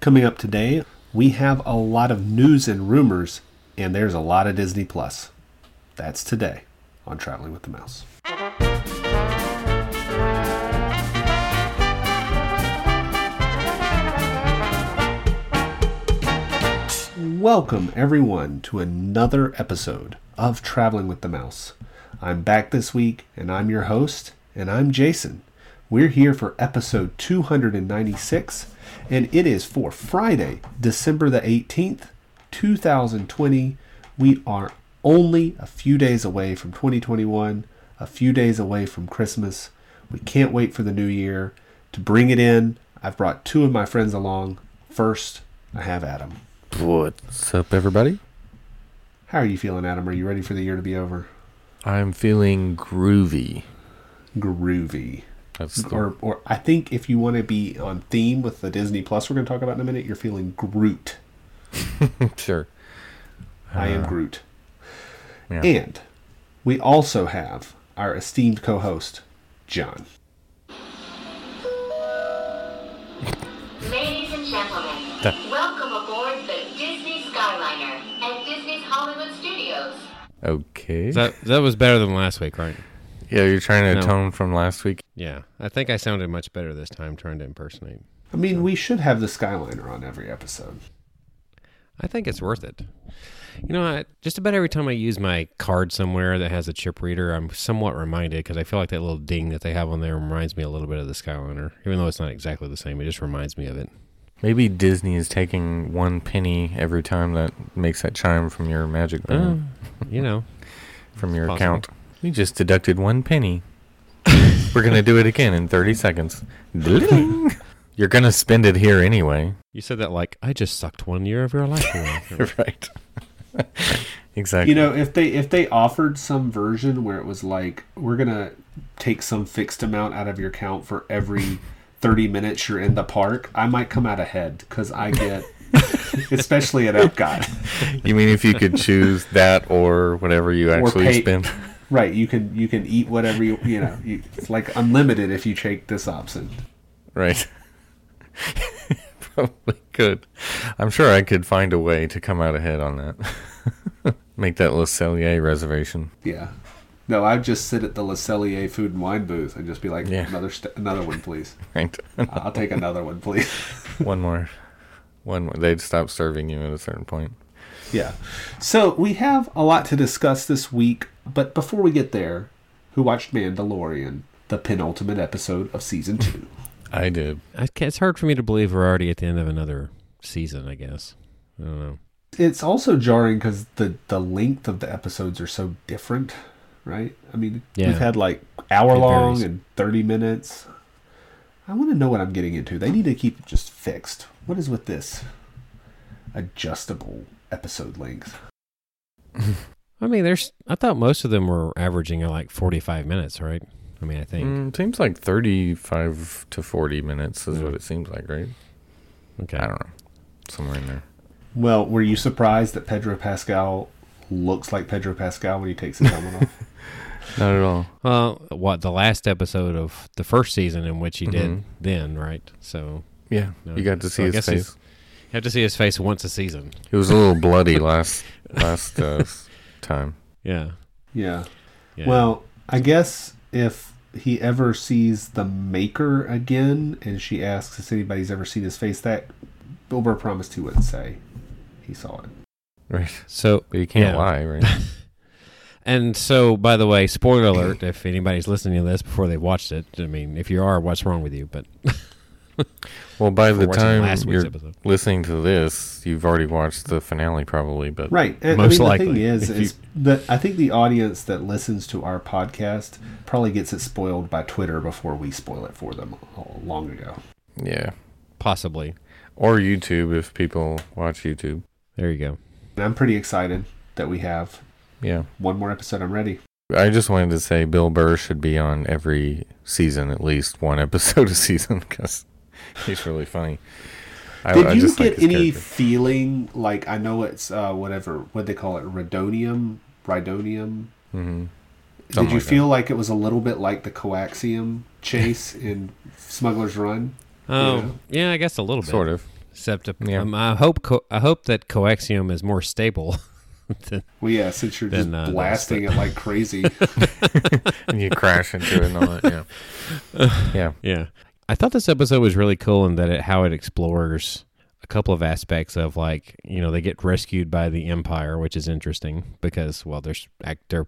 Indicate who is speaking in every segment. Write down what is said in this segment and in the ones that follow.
Speaker 1: Coming up today, we have a lot of news and rumors, and there's a lot of Disney Plus. That's today on Traveling with the Mouse. Welcome, everyone, to another episode of Traveling with the Mouse. I'm back this week, and I'm your host, and I'm Jason. We're here for episode 296, and it is for Friday, December the 18th, 2020. We are only a few days away from 2021, a few days away from Christmas. We can't wait for the new year. To bring it in, I've brought two of my friends along. First, I have Adam.
Speaker 2: What's up, everybody?
Speaker 1: How are you feeling, Adam? Are you ready for the year to be over?
Speaker 2: I'm feeling groovy.
Speaker 1: Groovy.
Speaker 2: That's the,
Speaker 1: Or, or I think if you want to be on theme with the Disney Plus we're going to talk about in a minute, you're feeling Groot.
Speaker 2: sure.
Speaker 1: I am
Speaker 2: Uh,
Speaker 1: Groot.
Speaker 2: Yeah.
Speaker 1: And we also have our esteemed co-host, John.
Speaker 3: Ladies and gentlemen,
Speaker 2: Duh.
Speaker 3: welcome aboard the Disney Skyliner at Disney's Hollywood Studios.
Speaker 2: Okay.
Speaker 4: That that was better than last week, right?
Speaker 2: Yeah, you're trying to
Speaker 4: No.
Speaker 2: atone from last week.
Speaker 4: Yeah, I think I sounded much better this time trying to impersonate.
Speaker 1: I mean, we should have the Skyliner on every episode.
Speaker 4: I think it's worth it. You know, I, just about every time I use my card somewhere that has a chip reader, I'm somewhat reminded because I feel like that little ding that they have on there reminds me a little bit of the Skyliner, even though it's not exactly the same. It just reminds me of it.
Speaker 2: Maybe Disney is taking one penny every time that makes that chime from your magic
Speaker 4: Uh, you know,
Speaker 2: from your
Speaker 4: possible.
Speaker 2: account. We just deducted one penny. We're gonna do it again in 30 seconds. Ding. You're gonna spend it here anyway.
Speaker 4: you said that like I just sucked one year of your life away.
Speaker 2: right. exactly.
Speaker 1: You know, if they if they offered some version where it was like we're gonna take some fixed amount out of your account for every thirty minutes you're in the park, I might come out ahead because I get, especially at Epcot,
Speaker 2: You mean if you could choose that or whatever you actually
Speaker 1: pay-
Speaker 2: spend?
Speaker 1: Right? You can you can eat whatever you you know. You, it's like unlimited if you take this option.
Speaker 2: Right. Probably could. I'm sure I could find a way to come out ahead on that. Make that Le Cellier reservation.
Speaker 1: Yeah. No, I'd just sit at the Le Cellier food and wine booth and just be like,
Speaker 2: Yeah.
Speaker 1: another st- another one, please.
Speaker 2: Right.
Speaker 1: I'll take another one, please.
Speaker 2: One more. One more. They'd stop serving you at a certain point.
Speaker 1: Yeah. So we have a lot to discuss this week, but before we get there, who watched Mandalorian, the penultimate episode of season two?
Speaker 2: I did.
Speaker 4: I it's hard for me to believe we're already at the end of another season. I guess I don't know.
Speaker 1: It's also jarring because the the length of the episodes are so different, right? I mean,
Speaker 4: Yeah.
Speaker 1: we've had like hour long and thirty minutes. I want to know what I'm getting into. They need to keep it just fixed. What is with this adjustable episode length?
Speaker 4: I mean, there's. I thought most of them were averaging like 45 minutes, right? I mean, I think.
Speaker 2: Mm, seems like 35 to 40 minutes is
Speaker 4: Yeah.
Speaker 2: what it seems like, right?
Speaker 4: Okay.
Speaker 2: I don't know. Somewhere in there.
Speaker 1: Well, were you surprised that Pedro Pascal looks like Pedro Pascal when he takes his helmet off?
Speaker 2: Not at all.
Speaker 4: Well, what the last episode of the first season in which he
Speaker 2: Mhm.
Speaker 4: did then, right? So
Speaker 2: Yeah.
Speaker 4: No,
Speaker 2: you got to see
Speaker 4: I
Speaker 2: his face.
Speaker 4: He's- you have to see his face once a season.
Speaker 2: It was a little bloody last last uh, time.
Speaker 4: Yeah.
Speaker 1: yeah.
Speaker 4: yeah.
Speaker 1: Well, I guess if he ever sees the Maker again, and she asks if anybody's ever seen his face, that Bill Burr promised he wouldn't say he saw it.
Speaker 2: Right.
Speaker 4: so
Speaker 2: But you can't
Speaker 4: Yeah.
Speaker 2: lie, right?
Speaker 4: and so by the way, spoiler alert if anybody's listening to this before they've watched it. I mean, if you are, what's wrong with you? But
Speaker 2: Well, by the time
Speaker 4: last
Speaker 2: you're
Speaker 4: episode.
Speaker 2: listening to this, you've already watched the finale, probably. But
Speaker 1: Right. And,
Speaker 4: Most
Speaker 1: I mean, the thing
Speaker 4: likely,
Speaker 1: is,
Speaker 4: you-
Speaker 1: is that I think the audience that listens to our podcast probably gets it spoiled by Twitter before we spoil it for them long ago.
Speaker 2: yeah,
Speaker 4: Possibly.
Speaker 2: or YouTube if people watch YouTube.
Speaker 4: There you go.
Speaker 1: And I'm pretty excited that we have
Speaker 2: Yeah,
Speaker 1: one more episode. I'm ready.
Speaker 2: I just wanted to say Bill Burr should be on every season, at least one episode a season, because he's really funny. I,
Speaker 1: Did
Speaker 2: I
Speaker 1: you
Speaker 2: just like
Speaker 1: get
Speaker 2: his
Speaker 1: any
Speaker 2: character.
Speaker 1: feeling like I know it's uh, whatever what they call it, rhydonium, rhydonium?
Speaker 2: Mhm.
Speaker 1: Did you
Speaker 2: like that.
Speaker 1: feel like it was a little bit like the coaxium chase in Smuggler's Run?
Speaker 4: Oh,
Speaker 1: Yeah.
Speaker 4: yeah, I guess a little bit.
Speaker 2: Sort of.
Speaker 4: Except, uh,
Speaker 2: Yeah.
Speaker 4: um, I hope co- I hope that coaxium is more stable. than,
Speaker 1: Well, yeah, since you're just
Speaker 4: uh,
Speaker 1: blasting it like crazy.
Speaker 2: and you crash into it and all that. Yeah, yeah.
Speaker 4: yeah, I thought this episode was really cool in that it how it explores a couple of aspects of like you know they get rescued by the Empire, which is interesting because well they're they're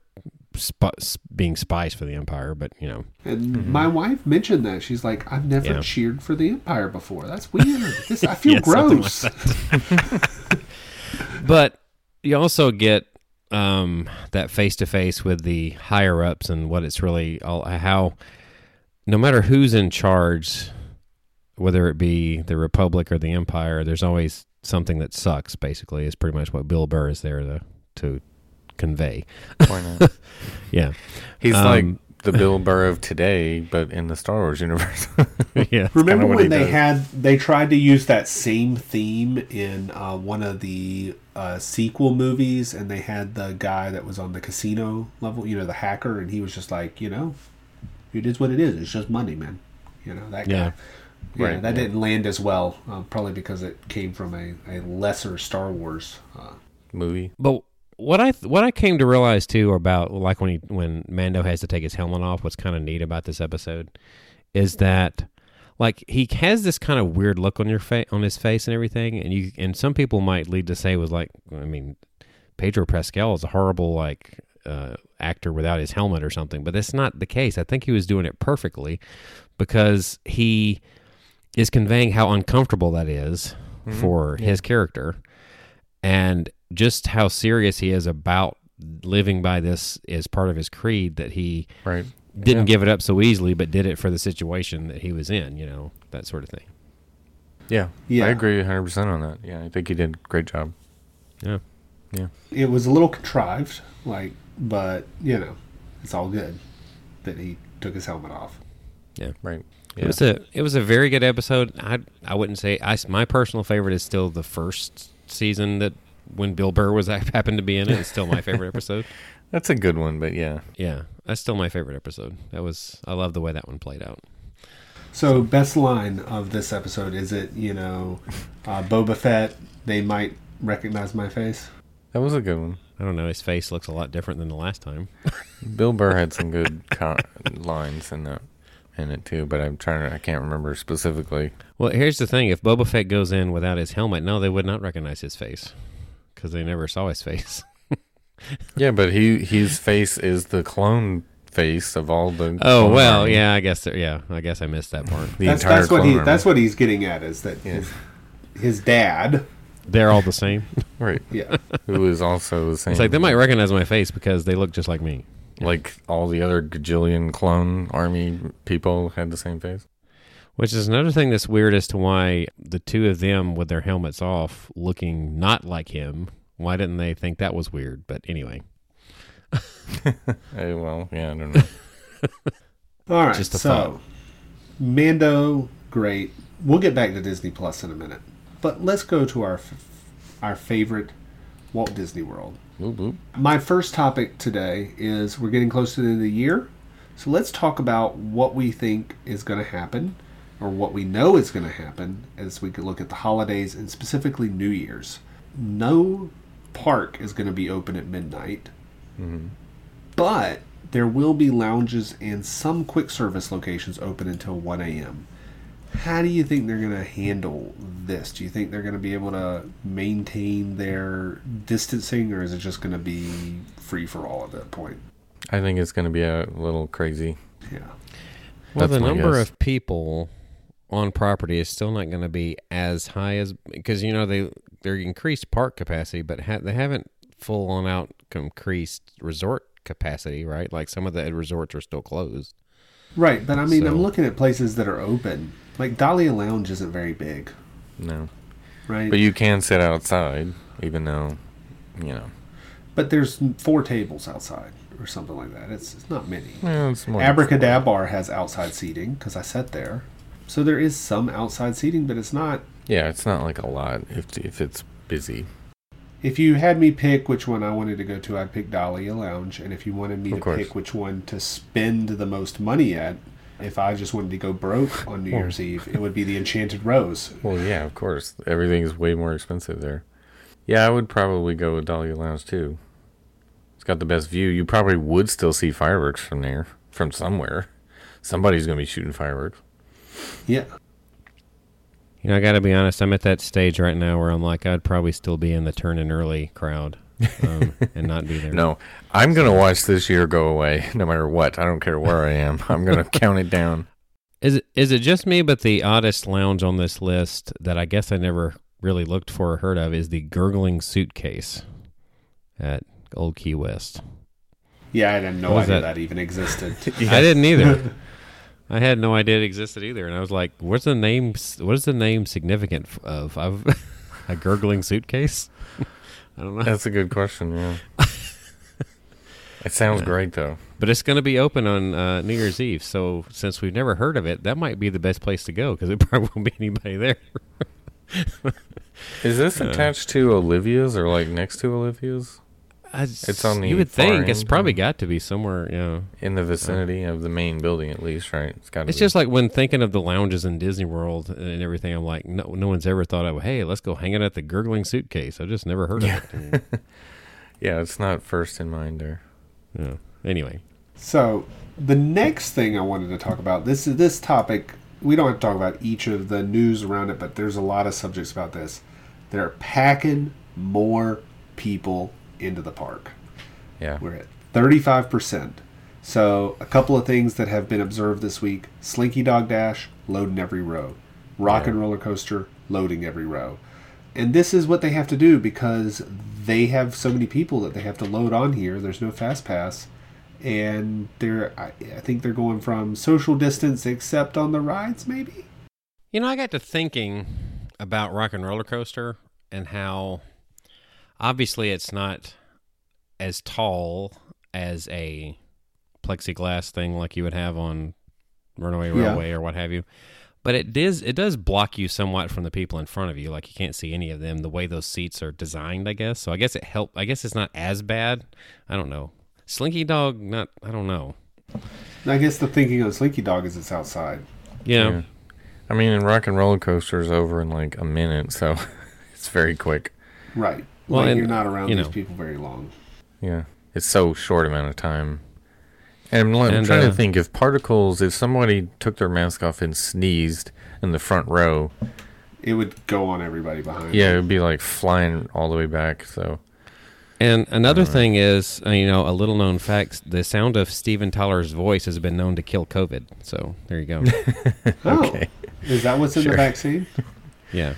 Speaker 4: sp- being spies for the Empire, but you know
Speaker 1: And my wife mentioned that. She's like, I've never
Speaker 4: Yeah.
Speaker 1: cheered for the Empire before. That's weird. This, I feel
Speaker 4: Yeah, something
Speaker 1: gross.
Speaker 4: but you also get um, that face to face with the higher ups and what it's really all how no matter who's in charge whether it be the republic or the empire there's always something that sucks basically is pretty much what bill burr is there to to convey yeah
Speaker 2: He's
Speaker 4: Um,
Speaker 2: like the Bill Burr of today, but in the Star Wars universe.
Speaker 4: yeah
Speaker 1: Remember when they
Speaker 2: does.
Speaker 1: had they tried to use that same theme in uh, one of the uh, sequel movies, and they had the guy that was on the casino level, you know, the hacker, and he was just like, you know, it is what it is. It's just money, man. You know that guy.
Speaker 4: Yeah.
Speaker 1: Yeah,
Speaker 2: Right,
Speaker 1: that
Speaker 2: yeah.
Speaker 1: didn't land as well, uh, probably because it came from a, a lesser Star Wars. Uh,
Speaker 2: movie.
Speaker 4: But what I what I came to realize too about like when he when Mando has to take his helmet off, what's kind of neat about this episode is that like he has this kind of weird look on your face on his face and everything, and you and some people might lead to say was like I mean Pedro Pascal is a horrible like uh, actor without his helmet or something, but that's not the case. I think he was doing it perfectly because he is conveying how uncomfortable that is for his character and just how serious he is about living by this as part of his creed that he
Speaker 2: Right.
Speaker 4: didn't
Speaker 2: Yeah.
Speaker 4: give it up so easily but did it for the situation that he was in you know that sort of thing
Speaker 2: Yeah.
Speaker 1: Yeah.
Speaker 2: I agree 100% on that. Yeah, I think he did a great job.
Speaker 4: yeah
Speaker 2: Yeah.
Speaker 1: it was a little contrived, like, but you know, it's all good that he took his helmet off.
Speaker 2: Yeah, right.
Speaker 4: it was a it was a very good episode i i wouldn't say i my personal favorite is still the first season that when bill burr was happened to be in it it's still my favorite episode
Speaker 2: That's a good one, but yeah.
Speaker 4: yeah that's still my favorite episode that was i love the way that one played out
Speaker 1: So, best line of this episode is it, you know, uh, Boba Fett, they might recognize my face?
Speaker 2: That was a good one.
Speaker 4: I don't know his face looks a lot different than the last time
Speaker 2: Bill Burr had some good co- lines in that in it too, but I'm trying to I can't remember specifically.
Speaker 4: Well, here's the thing: if Boba Fett goes in without his helmet, no, they would not recognize his face because they never saw his face.
Speaker 2: Yeah, but he his face is the clone face of all the
Speaker 4: Oh well,
Speaker 2: army.
Speaker 4: yeah, I guess. Yeah, I guess I missed that part.
Speaker 2: The
Speaker 1: that's
Speaker 2: entire
Speaker 1: that's what he
Speaker 2: army.
Speaker 1: that's what he's getting at is that
Speaker 2: Yeah.
Speaker 1: his, his dad,
Speaker 4: They're all the same.
Speaker 2: right.
Speaker 1: yeah,
Speaker 2: Who is also the same
Speaker 4: It's like they might recognize my face because they look just like me.
Speaker 2: like all the other gajillion clone army people had the same face.
Speaker 4: Which is another thing that's weird as to why the two of them with their helmets off, looking not like him. Why didn't they think that was weird? But anyway,
Speaker 2: Eh, well, yeah, I don't know.
Speaker 1: All right,
Speaker 4: Just a
Speaker 1: so
Speaker 4: thought.
Speaker 1: Mando, great. We'll get back to Disney Plus in a minute, but let's go to our f- our favorite Walt Disney World.
Speaker 2: Boop, boop.
Speaker 1: My first topic today is we're getting close to the end of the year, so let's talk about what we think is going to happen, or what we know is going to happen as we look at the holidays and specifically New Year's. No park is going to be open at midnight, mm-hmm. but there will be lounges and some quick service locations open until 1 a.m. How do you think they're going to handle this? Do you think they're going to be able to maintain their distancing, or is it just going to be free for all at that point?
Speaker 2: I think it's going to be a little crazy.
Speaker 1: Yeah.
Speaker 4: well,
Speaker 2: That's
Speaker 4: the number
Speaker 2: guess.
Speaker 4: of people on property is still not going to be as high as because you know they they're increased park capacity, but ha- they haven't full on out increased resort capacity, right? Like some of the resorts are still closed.
Speaker 1: Right, but I mean,
Speaker 4: So-
Speaker 1: I'm looking at places that are open. Like Dahlia Lounge isn't very big,
Speaker 2: No,
Speaker 1: right?
Speaker 2: but you can sit outside, even though, you know,
Speaker 1: But there's four tables outside or something like that. It's, it's not many.
Speaker 2: well, it's more
Speaker 1: Abracadabar has outside seating because I sat there. So there is some outside seating, but it's not.
Speaker 2: Yeah, it's not like a lot if if it's busy.
Speaker 1: If you had me pick which one I wanted to go to, I'd pick Dahlia Lounge. And if you wanted me
Speaker 2: Of
Speaker 1: to
Speaker 2: course.
Speaker 1: pick which one to spend the most money at, if I just wanted to go broke on New Year's Eve, it would be the Enchanted Rose.
Speaker 2: Well, yeah, of course. Everything is way more expensive there. Yeah, I would probably go with Dahlia Lounge too. It's got the best view. You probably would still see fireworks from there, from somewhere. Somebody's gonna be shooting fireworks.
Speaker 1: Yeah.
Speaker 4: You know, I got to be honest. I'm at that stage right now where I'm like, I'd probably still be in the turn in early crowd um, and not be there.
Speaker 2: No, I'm gonna watch this year go away, no matter what. I don't care where I am. I'm gonna count it down.
Speaker 4: Is it is it just me? But the oddest lounge on this list that I guess I never really looked for or heard of is the Gurgling Suitcase at Old Key West.
Speaker 1: Yeah, I had no
Speaker 4: What is
Speaker 1: idea
Speaker 4: that?
Speaker 1: that? even existed.
Speaker 4: I didn't either. I had no idea it existed either, and I was like, "What's the name? What is the name significant of? I've, a gurgling suitcase? I don't know."
Speaker 2: That's a good question. Yeah. it sounds great though.
Speaker 4: But it's going to be open on uh, New Year's Eve, so since we've never heard of it, that might be the best place to go because it probably won't be anybody there.
Speaker 2: Is this attached to Olivia's or like next to Olivia's?
Speaker 4: I
Speaker 2: It's on the
Speaker 4: You would
Speaker 2: far
Speaker 4: think it's probably
Speaker 2: huh?
Speaker 4: got to be somewhere. You know,
Speaker 2: In the vicinity of the main building, at least, right? It's got.
Speaker 4: it's just like when thinking of the lounges in Disney World and everything. I'm like, no, no one's ever thought of, hey, let's go hang out at the gurgling suitcase. I've just never heard of it.
Speaker 2: Yeah, it's not first in mind there.
Speaker 4: yeah. Anyway,
Speaker 1: So the next thing I wanted to talk about this is this topic. We don't have to talk about each of the news around it, but there's a lot of subjects about this. They're packing more people into the park.
Speaker 2: Yeah.
Speaker 1: We're at 35%. So a couple of things that have been observed this week: Slinky Dog Dash loading every row, Rock and Roller Coaster loading every row. And this is what they have to do because they have so many people that they have to load on here. There's no fast pass, and they're I, I think they're going from social distance except on the rides, maybe.
Speaker 4: You know, I got to thinking about Rock and Roller Coaster and how obviously it's not as tall as a plexiglass thing like you would have on Runaway
Speaker 1: Yeah.
Speaker 4: Railway or what have you. But it does it does block you somewhat from the people in front of you. Like you can't see any of them the way those seats are designed, I guess. So I guess it help I guess it's not as bad. I don't know. Slinky Dog, not I don't know.
Speaker 1: I guess the thinking of Slinky Dog is it's outside.
Speaker 4: You know,
Speaker 2: Yeah. I mean, and Rock and Roller Coaster is over in like a minute, so it's very quick.
Speaker 1: Right.
Speaker 4: Well,
Speaker 1: like
Speaker 4: and,
Speaker 1: you're not around
Speaker 4: you
Speaker 1: these
Speaker 4: know.
Speaker 1: people very long.
Speaker 2: Yeah, it's so short amount of time. And I'm, I'm
Speaker 4: And,
Speaker 2: trying
Speaker 4: uh,
Speaker 2: to think if particles, if somebody took their mask off and sneezed in the front row,
Speaker 1: It would go on everybody behind.
Speaker 2: yeah, it'd be like flying all the way back. So
Speaker 4: And another thing is, uh, you know, a little known fact: the sound of Steven Tyler's voice has been known to kill COVID. So there you go.
Speaker 1: Oh,
Speaker 2: Okay.
Speaker 1: Is that what's in
Speaker 2: Sure.
Speaker 1: the vaccine?
Speaker 4: yeah,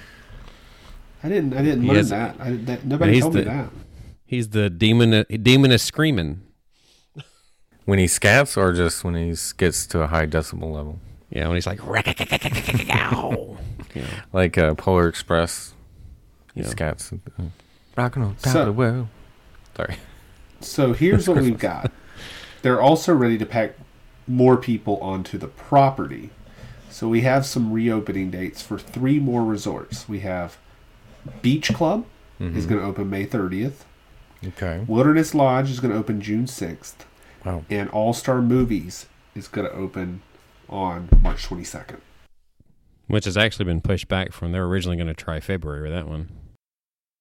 Speaker 1: I didn't. I didn't
Speaker 4: He
Speaker 1: learn
Speaker 4: has-
Speaker 1: that. I, that. Nobody
Speaker 4: he's
Speaker 1: told me
Speaker 4: the-
Speaker 1: that.
Speaker 4: he's the demon. Demon is screaming.
Speaker 2: when he scats, or just when he gets to a high decibel level,
Speaker 4: Yeah, when he's like, "Ow,"
Speaker 2: like uh, Polar Express, he
Speaker 4: Yeah.
Speaker 2: scats. Rocking on top
Speaker 1: So-
Speaker 2: of the world. Sorry.
Speaker 1: So here's what we've got. They're also ready to pack more people onto the property. So we have some reopening dates for three more resorts. We have Beach Club is mm-hmm. going to open May 30th.
Speaker 2: Okay.
Speaker 1: Wilderness Lodge is going to open June 6th.
Speaker 2: Wow.
Speaker 1: And All Star Movies is going to open on March 22nd.
Speaker 4: which has actually been pushed back from. they're originally going to try February with that one.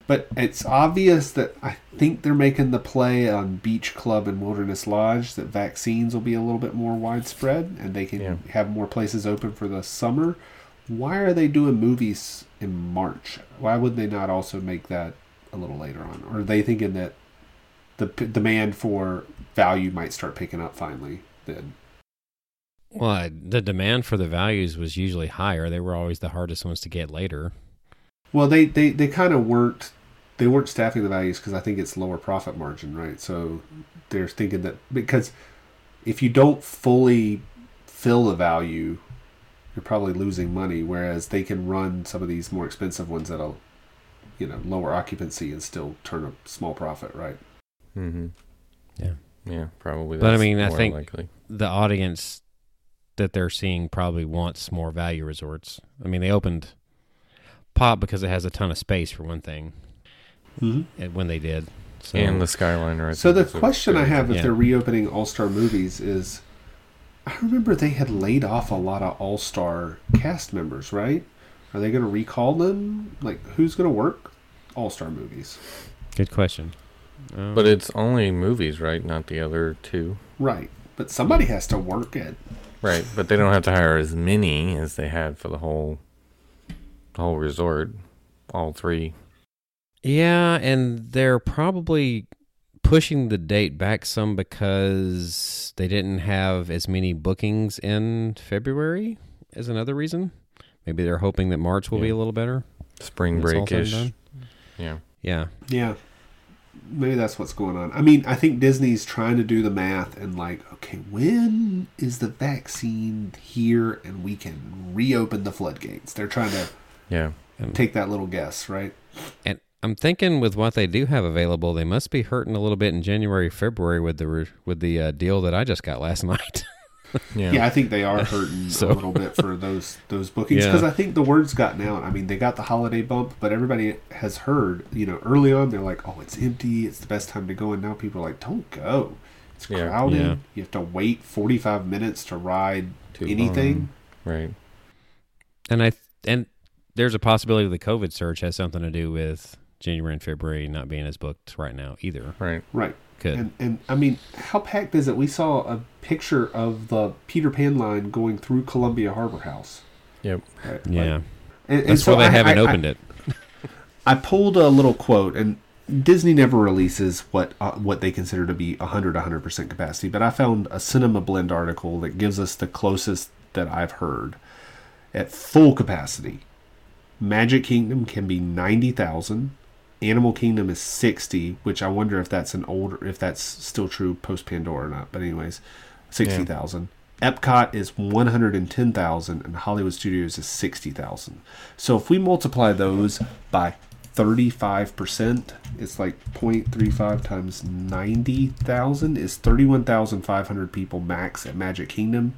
Speaker 1: But it's obvious that I think they're making the play on Beach Club and Wilderness Lodge that vaccines will be a little bit more widespread and they can
Speaker 2: Yeah.
Speaker 1: have more places open for the summer. Why are they doing movies in March? Why would they not also make that a little later on? Or are they thinking that the p- demand for value might start picking up finally then?
Speaker 4: Well, the demand for the values was usually higher. They were always the hardest ones to get later.
Speaker 1: Well, they they, they kind of weren't they weren't staffing the values because I think it's lower profit margin, right? So they're thinking that because if you don't fully fill the value, you're probably losing money. Whereas they can run some of these more expensive ones at a you know lower occupancy and still turn a small profit, right?
Speaker 2: Mm-hmm.
Speaker 4: Yeah.
Speaker 2: Yeah, probably.
Speaker 4: But I mean, I think-
Speaker 2: likely.
Speaker 4: The audience that they're seeing probably wants more value resorts. I mean, they opened Pop because it has a ton of space for one thing.
Speaker 1: Mm-hmm.
Speaker 4: and When they did, so
Speaker 2: and the Skyliner. I
Speaker 1: So the question I have if
Speaker 4: Yeah.
Speaker 1: they're reopening All Star Movies is I remember they had laid off a lot of all star cast members, right? Are they going to recall them? Like, who's going to work all star movies?
Speaker 4: Good question. Um,
Speaker 2: But it's only movies, right? Not the other two.
Speaker 1: Right. But somebody has to work it.
Speaker 2: Right, but they don't have to hire as many as they had for the whole the whole resort. All three.
Speaker 4: Yeah, and they're probably pushing the date back some because they didn't have as many bookings in February is another reason. Maybe they're hoping that March will be a little better.
Speaker 2: Spring
Speaker 4: when it's all said and
Speaker 2: breakish. Yeah.
Speaker 4: Yeah.
Speaker 1: Yeah. Maybe that's what's going on. I mean, I think Disney's trying to do the math and, like, okay, when is the vaccine here and we can reopen the floodgates? They're trying to
Speaker 2: Yeah.
Speaker 1: take that little guess, right?
Speaker 4: And I'm thinking with what they do have available, they must be hurting a little bit in January, February with the re- with the uh, deal that I just got last night.
Speaker 2: Yeah.
Speaker 1: Yeah, I think they are hurting
Speaker 4: So-
Speaker 1: a little bit for those those bookings
Speaker 4: Yeah.
Speaker 1: because I think the word's gotten out. I mean, they got the holiday bump, but everybody has heard. You know, early on they're like, "Oh, it's empty. It's the best time to go," and now people are like, "Don't go. It's
Speaker 2: Yeah.
Speaker 1: crowded.
Speaker 4: Yeah.
Speaker 1: You have to wait forty five minutes to ride
Speaker 2: Too
Speaker 1: anything."
Speaker 2: long. Right.
Speaker 4: and I and there's a possibility the COVID surge has something to do with January and February not being as booked right now either.
Speaker 2: Right.
Speaker 1: Right.
Speaker 4: Could.
Speaker 1: And and I mean, how packed is it? We saw a picture of the Peter Pan line going through Columbia Harbor House.
Speaker 2: Yep.
Speaker 1: Right?
Speaker 4: yeah.
Speaker 1: Like, and, and
Speaker 4: That's
Speaker 1: so
Speaker 4: why they
Speaker 1: I-
Speaker 4: haven't
Speaker 1: I- I-
Speaker 4: opened it.
Speaker 1: I pulled a little quote, and Disney never releases what uh, what they consider to be 100 100% capacity, but I found a Cinema Blend article that gives us the closest that I've heard. At full capacity, Magic Kingdom can be 90,000. Animal Kingdom is 60, which I wonder if that's an older if that's still true post Pandora or not. But anyways, 60,000. Epcot is 110,000 and Hollywood Studios is 60,000. So if we multiply those by 35%, it's like 0.35 times 90,000 is 31,500 people max at Magic Kingdom.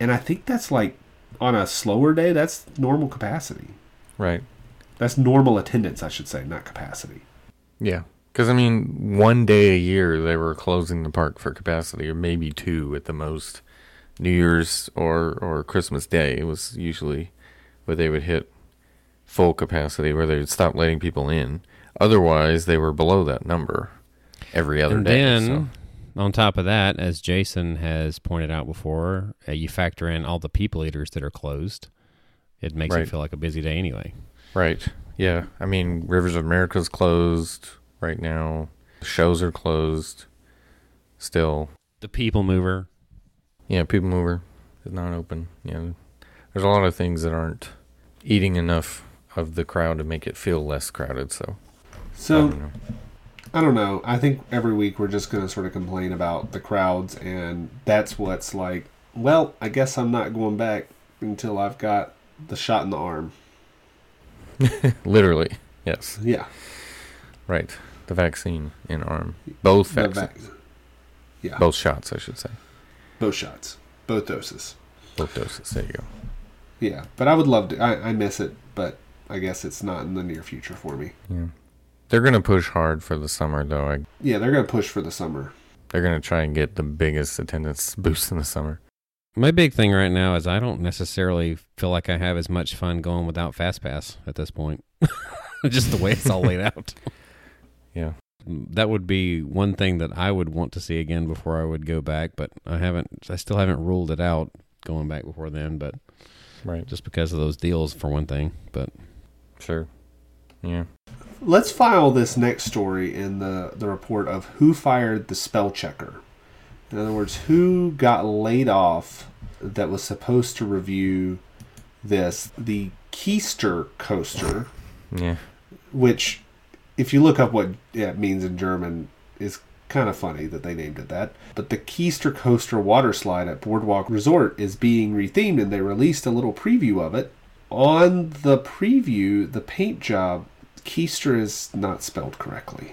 Speaker 1: And I think that's like on a slower day, that's normal capacity.
Speaker 2: Right.
Speaker 1: That's normal attendance, I should say, not capacity.
Speaker 2: Yeah. Because, I mean, one day a year they were closing the park for capacity, or maybe two at the most. New Year's or, or Christmas Day was usually where they would hit full capacity, where they would stop letting people in. Otherwise, they were below that number every other day.
Speaker 4: and
Speaker 2: day.
Speaker 4: then on top of that, as Jason has pointed out before, uh, you factor in all the people eaters that are closed. It makes
Speaker 2: Right.
Speaker 4: it feel like a busy day anyway.
Speaker 2: So. Right. Yeah. I mean, Rivers of America is closed right now. The Shows are closed still.
Speaker 4: The people mover.
Speaker 2: Yeah, People Mover is not open. Yeah, there's a lot of things that aren't eating enough of the crowd to make it feel less crowded. So, I
Speaker 1: So
Speaker 2: don't know.
Speaker 1: I don't know. I think every week we're just going to sort of complain about the crowds, and that's what's like. Well, I guess I'm not going back until I've got the shot in the arm.
Speaker 2: literally, yes,
Speaker 1: Yeah,
Speaker 2: right. The vaccine in arm, both vaccines,
Speaker 1: vac- Yeah,
Speaker 2: both shots, I should say,
Speaker 1: both shots, both doses.
Speaker 2: both doses. There you go.
Speaker 1: Yeah, but I would love to. I, I miss it, but I guess it's not in the near future for me.
Speaker 2: Yeah, they're gonna push hard for the summer though. I,
Speaker 1: Yeah, they're going to push for the summer.
Speaker 2: they're gonna try and get the biggest attendance boost in the summer.
Speaker 4: My big thing right now is I don't necessarily feel like I have as much fun going without FastPass at this point. Just the way it's all laid out.
Speaker 2: Yeah,
Speaker 4: That would be one thing that I would want to see again before I would go back, but I haven't. I still haven't ruled it out going back before then. But
Speaker 2: right.
Speaker 4: just because of those deals, for one thing. But
Speaker 2: Sure. Yeah.
Speaker 1: Let's file this next story in the, the report of who fired the spell checker. In other words, who got laid off that was supposed to review this. The Keister coaster,
Speaker 2: Yeah.
Speaker 1: which, if you look up what it means in German, is kind of funny that they named it that. But the Keister coaster water slide at Boardwalk Resort is being rethemed, and they released a little preview of it. On the preview, the paint job, Keister is not spelled correctly.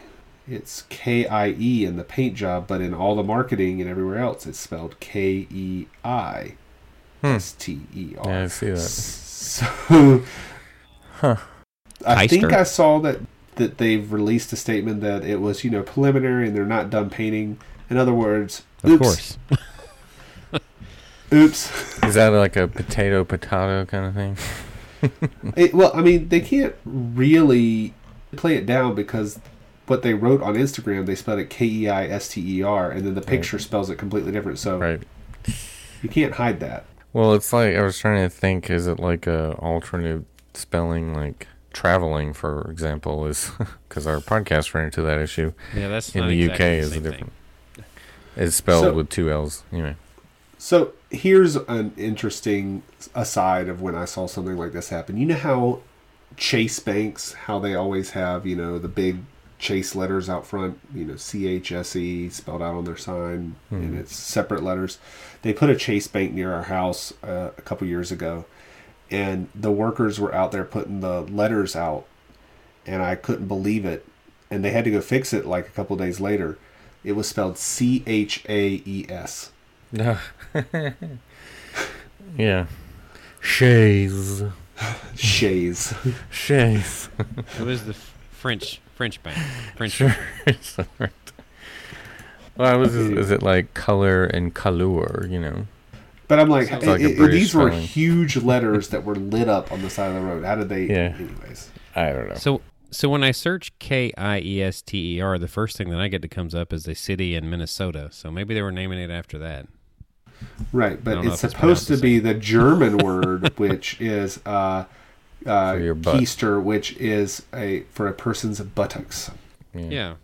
Speaker 1: It's K I E in the paint job, but in all the marketing and everywhere else, it's spelled K E I hmm. S T E R.
Speaker 2: Yeah, I see that.
Speaker 1: So,
Speaker 2: Huh.
Speaker 1: I think I saw that that they've released a statement that it was you know preliminary and they're not done painting. In other words,
Speaker 4: of
Speaker 1: oops,
Speaker 4: course,
Speaker 1: Oops.
Speaker 2: Is that like a potato potato kind of thing?
Speaker 1: It, well, I mean, they can't really play it down because what they wrote on Instagram, they spelled it K E I S T E R, and then the picture spells it completely different. So
Speaker 2: Right.
Speaker 1: you can't hide that.
Speaker 2: Well, it's like I was trying to think. Is it like a alternative spelling, like traveling, for example, is because our podcast ran into that issue
Speaker 4: Yeah, that's
Speaker 2: in
Speaker 4: not
Speaker 2: the
Speaker 4: exactly
Speaker 2: UK
Speaker 4: the
Speaker 2: is a
Speaker 4: thing.
Speaker 2: different. It's spelled
Speaker 1: So-
Speaker 2: with two L's. Anyway,
Speaker 1: So here's an interesting aside of when I saw something like this happen. You know how Chase banks, how they always have, you know, the big Chase letters out front, you know, C H S E spelled out on their sign, and it's separate letters. They put a Chase bank near our house uh, a couple years ago, and the workers were out there putting the letters out, and I couldn't believe it. And they had to go fix it like a couple days later. It was spelled C H A E S.
Speaker 2: no. yeah. Shays.
Speaker 1: Shays.
Speaker 2: Shays.
Speaker 4: It was the French French bank. French.
Speaker 2: Sure. It's all right. Well, I was. Is it like color and color? You know.
Speaker 1: But I'm like,
Speaker 2: Sounds like
Speaker 1: it- it-
Speaker 2: British
Speaker 1: these were huge letters that were lit up on the side of the road. How did they?
Speaker 2: Yeah.
Speaker 1: Anyways,
Speaker 2: I don't know.
Speaker 4: So so when I search K I E S T E R, the first thing that I get that comes up is a city in Minnesota. So maybe they were naming it after that.
Speaker 1: right. But it's
Speaker 4: if it's
Speaker 1: supposed to be the German word, which is uh, uh,
Speaker 2: For your
Speaker 1: keister, which is a for a person's buttocks.
Speaker 4: Yeah.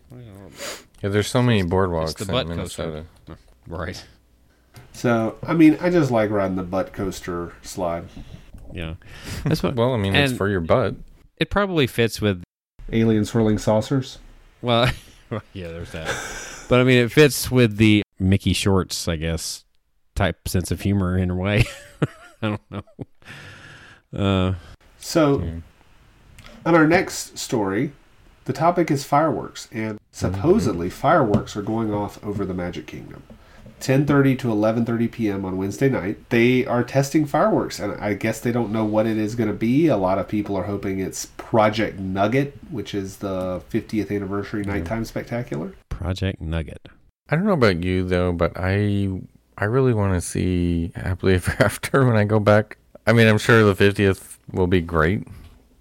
Speaker 2: Yeah, there's so many
Speaker 4: It's
Speaker 2: boardwalks
Speaker 4: the
Speaker 2: in Minnesota.
Speaker 4: coaster. Right.
Speaker 1: So I mean, I just like riding the butt coaster slide.
Speaker 4: Yeah. That's what.
Speaker 2: Well, I mean, it's for your butt.
Speaker 4: it probably fits with.
Speaker 1: Alien swirling saucers.
Speaker 4: Well, yeah, there's that. But I mean, it fits with the Mickey Shorts, I guess, type sense of humor in a way. I don't know. Uh,
Speaker 1: So
Speaker 2: Yeah.
Speaker 1: on our next story, the topic is fireworks, and supposedly mm-hmm. fireworks are going off over the Magic Kingdom. 10:30 to 11:30 p.m. on Wednesday night. They are testing fireworks, and I guess they don't know what it is going to be. A lot of people are hoping it's Project Nugget, which is the 50th anniversary nighttime spectacular.
Speaker 4: Project Nugget.
Speaker 2: I don't know about you though, but I I really want to see Happily Ever After when I go back. I mean, I'm sure the 50th will be great,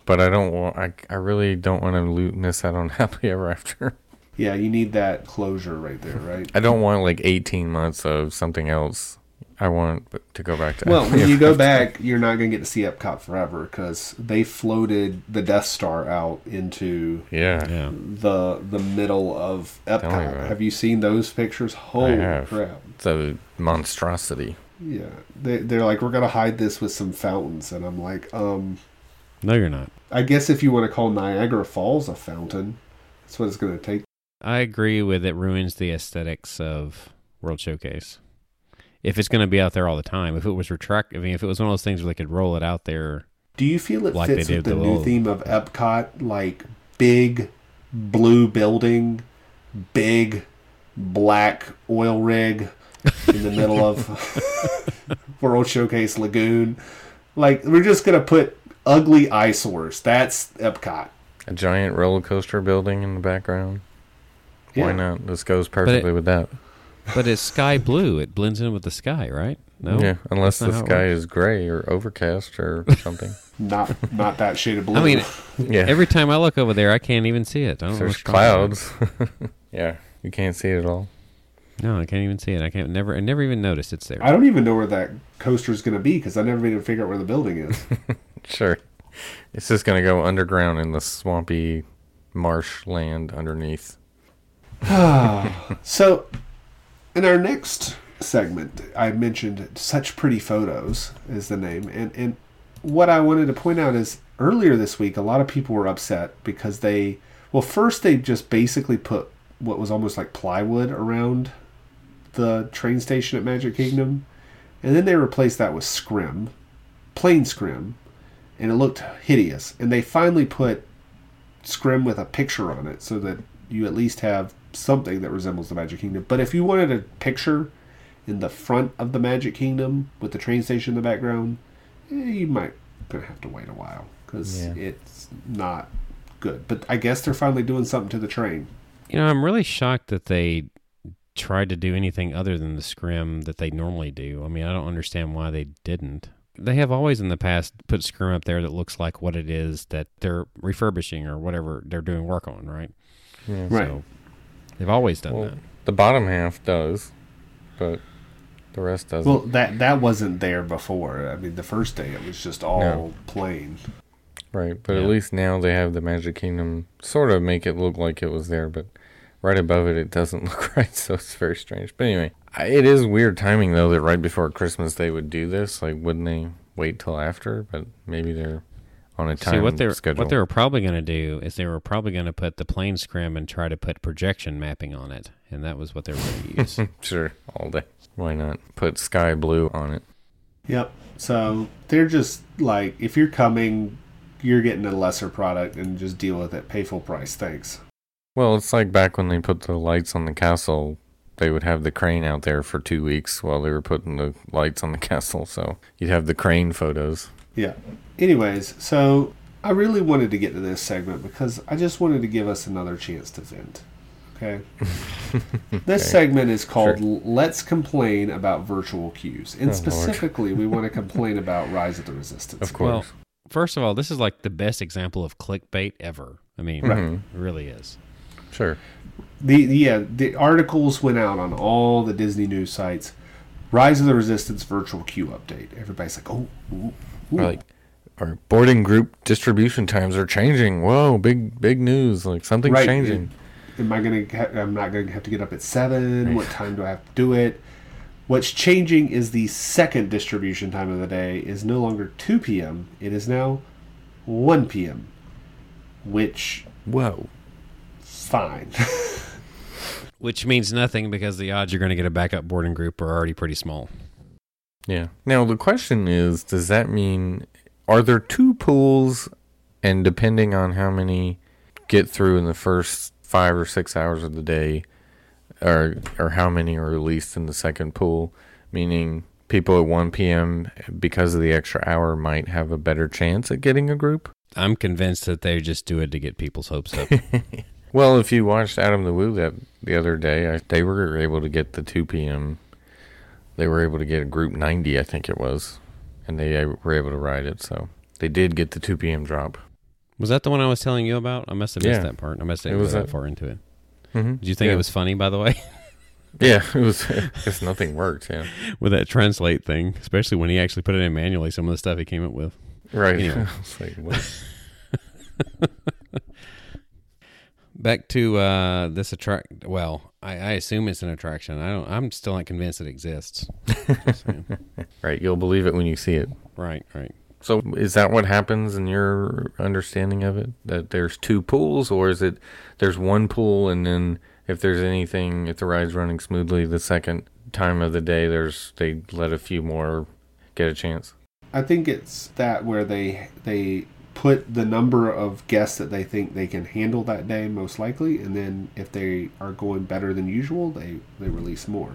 Speaker 2: but I don't want. I I really don't want to miss out on Happily Ever After.
Speaker 1: Yeah, you need that closure right there, right?
Speaker 2: I don't want like 18 months of something else. I want to go back to.
Speaker 1: Well, when you go back, you're not going to get to see Epcot forever because they floated the Death Star out into
Speaker 2: yeah,
Speaker 4: Yeah.
Speaker 1: the the middle of Epcot. Have you seen those pictures? Holy crap!
Speaker 2: it's a monstrosity.
Speaker 1: Yeah, they they're like we're gonna hide this with some fountains, and I'm like, um,
Speaker 4: No, you're not.
Speaker 1: I guess if you want to call Niagara Falls a fountain, that's what it's gonna take.
Speaker 4: I agree with it ruins the aesthetics of World Showcase. If it's going to be out there all the time, if it was retract, I mean, if it was one of those things where they could roll it out there,
Speaker 1: Do you feel it
Speaker 4: Like
Speaker 1: fits with the
Speaker 4: the
Speaker 1: new theme of Epcot, like big blue building, big black oil rig in the middle of World Showcase Lagoon? Like we're just gonna put ugly eyesores. That's Epcot.
Speaker 2: A giant roller coaster building in the background. Why not? This goes perfectly with that.
Speaker 4: but it's sky blue. It blends in with the sky, right? No.
Speaker 2: Yeah, unless the
Speaker 4: That's not how it
Speaker 2: sky is gray or overcast or something.
Speaker 1: Not not that shade of blue.
Speaker 4: I mean,
Speaker 2: yeah,
Speaker 4: every time I look over there, I can't even see it. I don't
Speaker 2: there's
Speaker 4: what's
Speaker 2: clouds. yeah, you can't see it at all.
Speaker 4: It. No, I can't even see it. I can't never. I never even noticed it's there.
Speaker 1: I don't even know where that coaster is gonna be because I never even figure out where the building is.
Speaker 2: Sure, it's just gonna go underground in the swampy marsh land underneath.
Speaker 1: So, in our next segment, I mentioned such pretty photos is the name, and and what I wanted to point out is earlier this week, a lot of people were upset because they, well, first they just basically put what was almost like plywood around the train station at Magic Kingdom, and then they replaced that with scrim, plain scrim, and it looked hideous. And they finally put scrim with a picture on it so that you at least have something that resembles the Magic Kingdom. But if you wanted a picture in the front of the Magic Kingdom with the train station in the background, eh, you might gonna have to wait a while because
Speaker 2: Yeah.
Speaker 1: it's not good. But I guess they're finally doing something to the train.
Speaker 4: You know, I'm really shocked that they tried to do anything other than the scrim that they normally do. I mean, I don't understand why they didn't. They have always in the past put scrim up there that looks like what it is that they're refurbishing or whatever they're doing work on, right?
Speaker 2: Yeah.
Speaker 1: Right.
Speaker 4: So they've always done
Speaker 2: Well,
Speaker 4: that.
Speaker 2: the bottom half does, but the rest doesn't.
Speaker 1: Well, that that wasn't there before. I mean, the first day it was just all
Speaker 2: No.
Speaker 1: plain.
Speaker 2: right, but
Speaker 4: Yeah.
Speaker 2: at least now they have the Magic Kingdom sort of make it look like it was there, but right above it, it doesn't look right, so it's very strange. But anyway, it is weird timing though that right before Christmas they would do this. Like, wouldn't they wait till after? But maybe they're on a time
Speaker 4: See what they're
Speaker 2: schedule.
Speaker 4: what they were probably going to do is they were probably going to put the plane scrim and try to put projection mapping on it, and that was what they were going to use.
Speaker 2: sure all day. Why not put sky blue on it?
Speaker 1: Yep. So they're just like, if you're coming, you're getting a lesser product and just deal with it. Pay full price. Thanks.
Speaker 2: Well, it's like back when they put the lights on the castle. They would have the crane out there for two weeks while they were putting the lights on the castle. So you'd have the crane photos.
Speaker 1: Yeah. Anyways, so I really wanted to get to this segment because I just wanted to give us another chance to vent. Okay. This
Speaker 2: Okay.
Speaker 1: segment is called
Speaker 2: Sure.
Speaker 1: Let's Complain About Virtual Queues. And
Speaker 2: Oh,
Speaker 1: specifically, we want to complain about Rise of the Resistance.
Speaker 2: Of course.
Speaker 4: Well, first of all, this is like the best example of clickbait ever. I mean,
Speaker 1: Right.
Speaker 2: Mhm.
Speaker 4: it really is.
Speaker 2: Sure.
Speaker 1: The yeah, the articles went out on all the Disney news sites. Rise of the Resistance virtual queue update. Everybody's like, "Oh, ooh, ooh."
Speaker 2: Like our boarding group distribution times are changing. Whoa, big big news! Like something's
Speaker 1: Right.
Speaker 2: changing.
Speaker 1: Am I gonna? Ha- I'm not gonna have to get up at seven. What time do I have to do it? What's changing is the second distribution time of the day is no longer 2 p.m. It is now 1 p.m. Which
Speaker 2: Whoa.
Speaker 1: Fine.
Speaker 4: Which means nothing because the odds you're going to get a backup boarding group are already pretty small.
Speaker 2: Yeah. Now the question is, does that mean are there two pools, and depending on how many get through in the first five or six hours of the day, or or how many are released in the second pool, meaning people at 1 p.m. because of the extra hour might have a better chance at getting a group.
Speaker 4: I'm convinced that they just do it to get people's hopes up.
Speaker 2: Well, if you watched Adam the Woo that the other day, I, they were able to get the 2 p.m. They were able to get a group 90, I think it was, and they uh, were able to ride it. So they did get the 2 p.m. drop.
Speaker 4: was that the one I was telling you about? I must have missed
Speaker 2: Yeah.
Speaker 4: that part. I must have
Speaker 2: was
Speaker 4: that far into it.
Speaker 2: Mm-hmm.
Speaker 4: Did you think
Speaker 2: yeah.
Speaker 4: it was funny, by the way,
Speaker 2: Yeah, it was. Because nothing worked. Yeah,
Speaker 4: with that translate thing, especially when he actually put it in manually? Some of the stuff he came up with.
Speaker 2: right.
Speaker 4: Anyway.
Speaker 2: I was like, what?
Speaker 4: Back to uh, this attract. Well, I, I assume it's an attraction. I don't. I'm still not convinced it exists.
Speaker 2: Right, you'll believe it when you see it.
Speaker 4: right, right.
Speaker 2: So is that what happens in your understanding of it? That there's two pools, or is it there's one pool and then if there's anything, if the ride's running smoothly, the second time of the day, there's they let a few more get a chance.
Speaker 1: I think it's that where they they put the number of guests that they think they can handle that day most likely, and then if they are going better than usual, they they release more.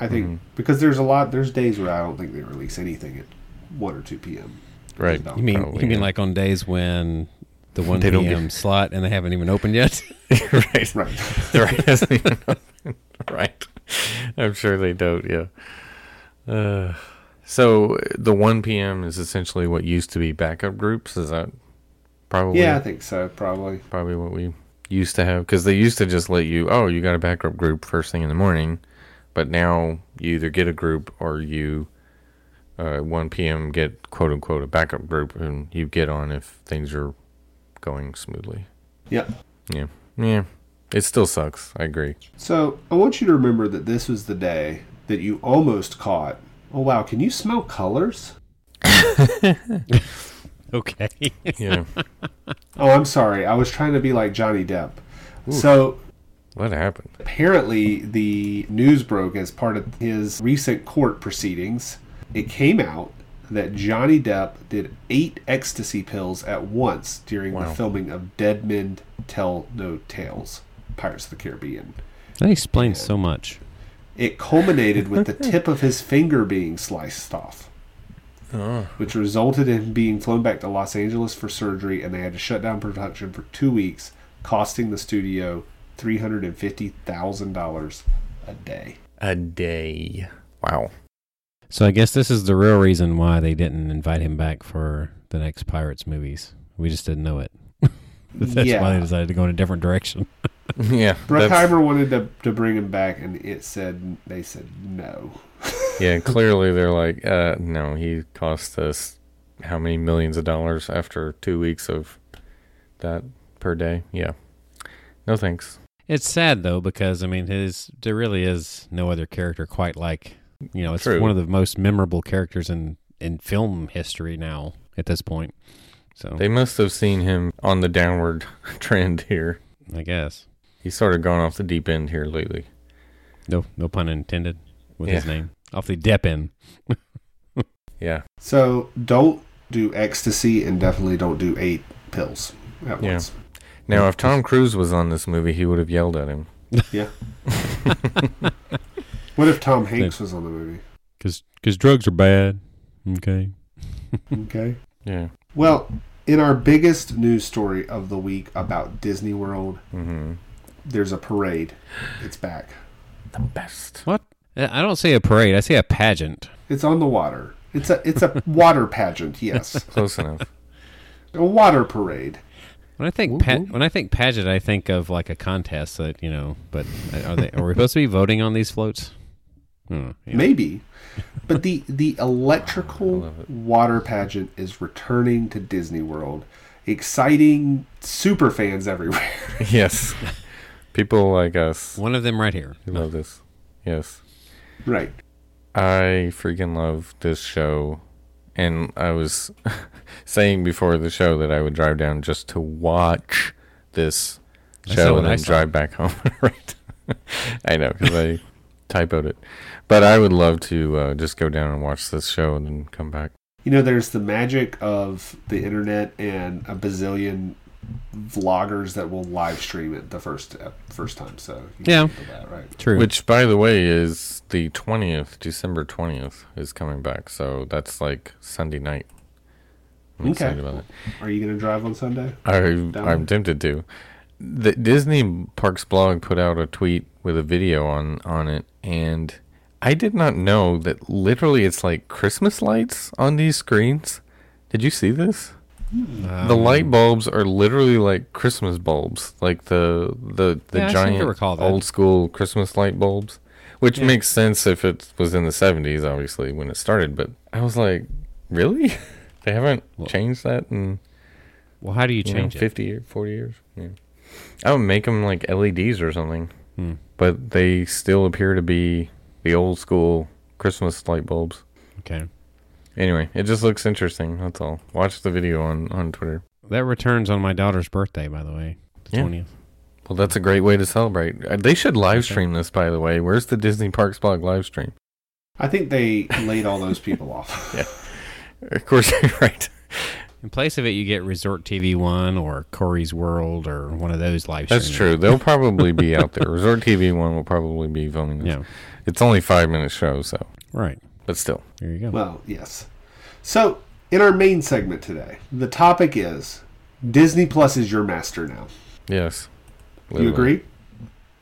Speaker 1: I think
Speaker 2: Mhm.
Speaker 1: because there's a lot there's days where I don't think they release anything at one or two p.m.
Speaker 2: Right.
Speaker 4: You mean
Speaker 2: Probably,
Speaker 4: you mean
Speaker 2: yeah.
Speaker 4: like on days when the one
Speaker 2: They don't
Speaker 4: p.m.
Speaker 2: get-
Speaker 4: slot and they haven't even opened yet?
Speaker 2: right.
Speaker 1: Right.
Speaker 2: The ride hasn't even opened. Right. I'm sure they don't. Yeah. Uh, so the 1 p.m. is essentially what used to be backup groups. Is that probably?
Speaker 1: yeah, I think so. Probably.
Speaker 2: probably what we used to have because they used to just let you oh you got a backup group first thing in the morning but now you either get a group or you uh, 1 p.m get quote unquote a backup group and you get on if things are going smoothly
Speaker 1: Yep.
Speaker 2: yeah yeah it still sucks i agree
Speaker 1: So I want you to remember that this was the day that you almost caught. Oh wow! Can you smell colors?
Speaker 4: okay.
Speaker 2: yeah
Speaker 1: Oh, I'm sorry. I was trying to be like Johnny Depp. So
Speaker 2: what happened
Speaker 1: apparently, the news broke as part of his recent court proceedings. It came out that Johnny Depp did eight ecstasy pills at once during
Speaker 2: Wow.
Speaker 1: the filming of Dead Men Tell No Tales, Pirates of the Caribbean.
Speaker 4: That explains so much.
Speaker 1: It culminated with the tip of his finger being sliced off.
Speaker 2: oh
Speaker 1: which resulted in him being flown back to Los Angeles for surgery, and they had to shut down production for two weeks, costing the studio three hundred and fifty thousand dollars a day.
Speaker 2: A day. Wow.
Speaker 4: So I guess this is the real reason why they didn't invite him back for the next Pirates movies. We just didn't know it. That's
Speaker 1: Yeah.
Speaker 4: why they decided to go in a different direction.
Speaker 2: yeah. that's-
Speaker 1: Bruckheimer wanted to, to bring him back, and it said they said no.
Speaker 2: Yeah, clearly they're like, uh, no, he cost us how many millions of dollars after two weeks of that per day? Yeah. No thanks.
Speaker 4: It's sad though because I mean his there really is no other character quite like you know it's
Speaker 2: True.
Speaker 4: one of the most memorable characters in in film history now at this point. So
Speaker 2: They must have seen him on the downward trend here.
Speaker 4: I guess
Speaker 2: He's sort of gone off the deep end here lately.
Speaker 4: no no pun intended with his name off the dep end.
Speaker 2: Yeah.
Speaker 1: So don't do ecstasy, and definitely don't do eight pills at
Speaker 2: Yeah.
Speaker 1: once.
Speaker 2: Now, if Tom Cruise was on this movie, he would have yelled at him.
Speaker 1: Yeah. what if Tom Hanks was on the movie?
Speaker 4: Because drugs are bad. Okay.
Speaker 1: Okay.
Speaker 2: Yeah.
Speaker 1: Well, in our biggest news story of the week about Disney World,
Speaker 2: hmm
Speaker 1: there's a parade. It's back.
Speaker 2: The best.
Speaker 4: What? I don't say a parade. I say a pageant.
Speaker 1: It's on the water. It's a it's a water pageant. Yes,
Speaker 2: Close enough.
Speaker 1: a water parade.
Speaker 4: When I think pa- when I think pageant, I think of like a contest that you know. But are they? Are we supposed to be voting on these floats? Hmm, yeah.
Speaker 1: Maybe, but the the electrical water pageant is returning to Disney World, exciting super fans everywhere.
Speaker 2: yes. People like us
Speaker 4: One of them right here.
Speaker 2: who love this. Yes.
Speaker 1: right.
Speaker 2: I freaking love this show. And I was saying before the show that I would drive down just to watch this show and then drive back home. right. I know, because I typoed it. But I would love to uh, just go down and watch this show and then come back.
Speaker 1: You know, there's the magic of the internet and a bazillion vloggers that will live stream it the first uh, first time. So you
Speaker 4: Yeah.
Speaker 1: can think of that, right?
Speaker 4: True.
Speaker 2: Which, by the way, is the 20th, December 20th is coming back. So that's like Sunday night. I'm
Speaker 1: Okay.
Speaker 2: about it.
Speaker 1: Are you going to drive on Sunday?
Speaker 2: I,
Speaker 1: Down.
Speaker 2: I'm tempted to. The Disney Parks blog put out a tweet with a video on on it, and I did not know that literally it's like Christmas lights on these screens. Did you see this?
Speaker 4: Um,
Speaker 2: the light bulbs are literally like Christmas bulbs, like the the the
Speaker 4: Yeah, I seem to
Speaker 2: giant old school Christmas light bulbs, which
Speaker 4: Yeah.
Speaker 2: makes sense if it was in the 70s, obviously when it started. But I was like, really? they haven't
Speaker 4: Well-
Speaker 2: changed that in
Speaker 4: Well, how do you
Speaker 2: you know,
Speaker 4: change it?
Speaker 2: 50 years, 40 years. Yeah. I would make them like LEDs or something,
Speaker 4: Hmm.
Speaker 2: but they still appear to be the old school Christmas light bulbs.
Speaker 4: Okay.
Speaker 2: Anyway, it just looks interesting. That's all. Watch the video on, on Twitter.
Speaker 4: That returns on my daughter's birthday, by the way, the
Speaker 2: Yeah.
Speaker 4: twentieth.
Speaker 2: Well, that's a great way to celebrate. Uh, They should live
Speaker 4: Okay.
Speaker 2: stream this, by the way. Where's the Disney Parks blog live stream?
Speaker 1: I think they laid all those people off. Yeah.
Speaker 2: Of course, you're right.
Speaker 4: In place of it, you get Resort TV One or Corey's World or one of those live. Shows.
Speaker 2: That's
Speaker 4: streaming.
Speaker 2: true. They'll probably be out there. Resort TV one will probably be filming this.
Speaker 4: Yeah.
Speaker 2: It's only five minute show, so
Speaker 4: Right.
Speaker 2: but still.
Speaker 4: There you go.
Speaker 1: Well, yes. So, in our main segment today, the topic is Disney Plus is your master now.
Speaker 2: Yes.
Speaker 1: Do you agree?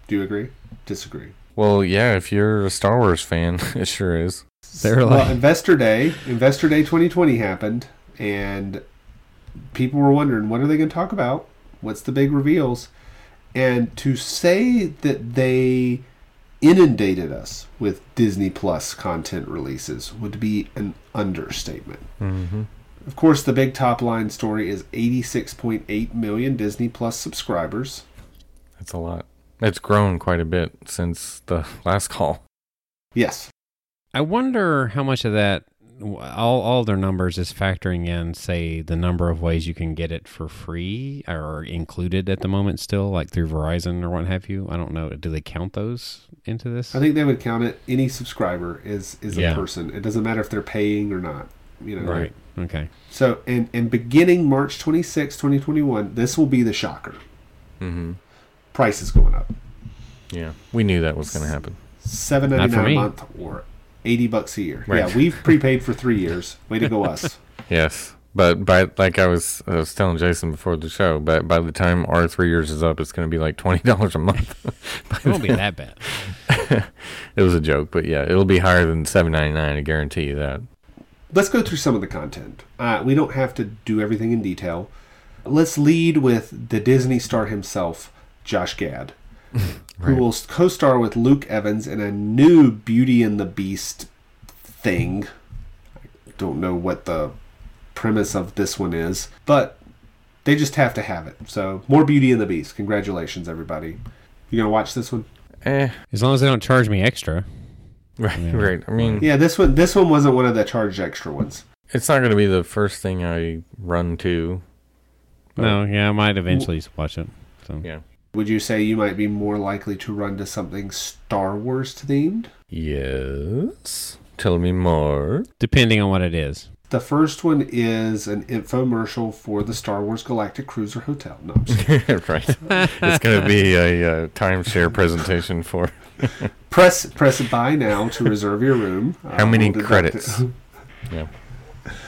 Speaker 1: Do you agree? Disagree?
Speaker 2: Well, yeah, if you're a Star Wars fan, it sure is.
Speaker 4: They're
Speaker 1: well,
Speaker 4: like-
Speaker 1: Investor Day, Investor Day 2020 happened, and people were wondering what are they going to talk about? What's the big reveals? And to say that they inundated us with Disney Plus content releases would be an understatement.
Speaker 2: Mm-hmm.
Speaker 1: Of course, the big top line story is 86.8 million Disney Plus subscribers.
Speaker 2: That's a lot. It's grown quite a bit since the last call.
Speaker 1: Yes.
Speaker 4: I wonder how much of that, all all their numbers is factoring in, say, the number of ways you can get it for free or included at the moment still, like through Verizon or what have you. I don't know. Do they count those into this?
Speaker 1: I think they would count it any subscriber is is a person. It doesn't matter if they're paying or not. You know.
Speaker 4: Right. Okay.
Speaker 1: So, and and beginning March 26, 2021, this will be the shocker.
Speaker 2: Mm-hmm.
Speaker 1: Price is going up.
Speaker 2: Yeah, we knew that was going to happen.
Speaker 1: Seven
Speaker 4: Not
Speaker 1: ninety
Speaker 4: for
Speaker 1: nine a month or eighty bucks a year.
Speaker 2: Right.
Speaker 1: Yeah, we've prepaid for three years. Way to go, us.
Speaker 2: Yes, but by like I was, I was telling Jason before the show, but by the time our three years is up, it's going to be like twenty dollars a month.
Speaker 4: It won't be that bad.
Speaker 2: it was a joke, but yeah, it'll be higher than seven ninety nine. I guarantee you that.
Speaker 1: Let's go through some of the content. Uh, we don't have to do everything in detail. Let's lead with the Disney star himself, Josh Gad, who will co star with Luke Evans in a new Beauty and the Beast thing. I don't know what the premise of this one is, but they just have to have it. So, more Beauty and the Beast. Congratulations, everybody. You gonna watch this one?
Speaker 2: Eh,
Speaker 4: As long as they don't charge me extra.
Speaker 2: right, right. I mean,
Speaker 1: Yeah, this one. This one wasn't one of the charged extra ones.
Speaker 2: it's not going to be the first thing I run to.
Speaker 4: No, yeah, I might eventually watch it. So
Speaker 2: Yeah.
Speaker 1: Would you say you might be more likely to run to something Star Wars themed?
Speaker 2: Yes. Tell me more.
Speaker 4: depending on what it is.
Speaker 1: The first one is an infomercial for the Star Wars Galactic Cruiser Hotel. No, I'm just
Speaker 2: right. It's going to be a, uh timeshare presentation for
Speaker 1: press press buy now to reserve your room.
Speaker 2: how
Speaker 1: Uh,
Speaker 2: many
Speaker 1: we'll
Speaker 2: credits. yeah.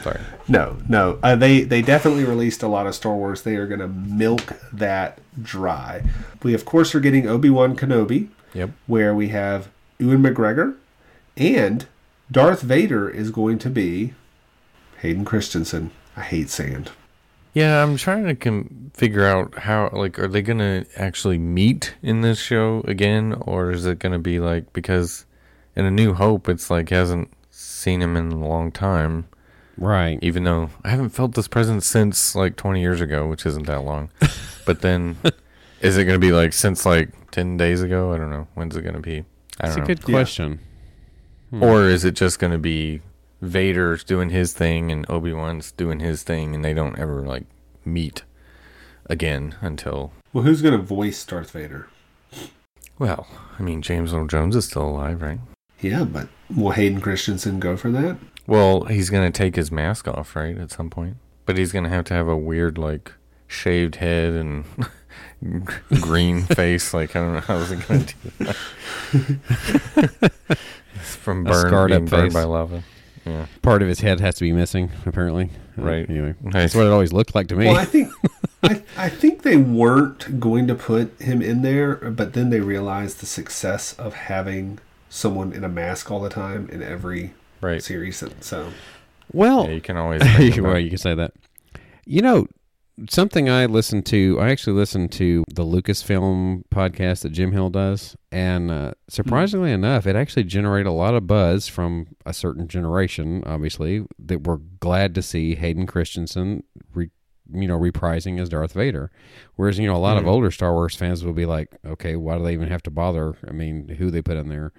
Speaker 2: Sorry.
Speaker 1: No, no. Uh, they they definitely released a lot of Star Wars. They are going to milk that dry. We of course are getting Obi Wan Kenobi,
Speaker 2: Yep.
Speaker 1: where we have Ewan McGregor, and Darth Vader is going to be Hayden Christensen. I hate sand.
Speaker 2: Yeah, I'm trying to com- figure out how, like, are they going to actually meet in this show again? Or is it going to be like, because in A New Hope, it's like, hasn't seen him in a long time,
Speaker 4: Right.
Speaker 2: even though I haven't felt this presence since like 20 years ago, which isn't that long. but then, is it going to be like since like 10 days ago? I don't know. When's it going to be? I
Speaker 4: That's
Speaker 2: don't
Speaker 4: a
Speaker 2: know.
Speaker 4: good question. Hmm.
Speaker 2: Or is it just going to be Vader's doing his thing and Obi Wan's doing his thing, and they don't ever like meet again until?
Speaker 1: Well, who's going to voice Darth Vader?
Speaker 2: Well, I mean, James Earl Jones is still alive, right?
Speaker 1: Yeah, but will Hayden Christensen go for that?
Speaker 2: Well, he's going to take his mask off, right, at some point. But he's going to have to have a weird, like, shaved head and green face. Like, I don't know how is it going to do that. It's From
Speaker 4: A
Speaker 2: burn,
Speaker 4: scarred
Speaker 2: being
Speaker 4: up
Speaker 2: burned
Speaker 4: face.
Speaker 2: by lava. Yeah.
Speaker 4: Part of his head has to be missing, apparently. Uh,
Speaker 2: Right.
Speaker 4: Anyway,
Speaker 2: Nice.
Speaker 4: that's what it always looked like to me.
Speaker 1: Well, I think I, I think they weren't going to put him in there, but then they realized the success of having someone in a mask all the time in every
Speaker 2: Right.
Speaker 1: series. So
Speaker 4: well,
Speaker 2: Yeah, you can always.
Speaker 4: well, you can say that. You know, something I listened to, I actually listened to the Lucasfilm podcast that Jim Hill does. And uh, surprisingly enough, it actually generated a lot of buzz from a certain generation, obviously, that were glad to see Hayden Christensen, re, you know, reprising as Darth Vader. Whereas, you know, a lot of older Star Wars fans will be like, okay, why do they even have to bother? I mean, who they put in there?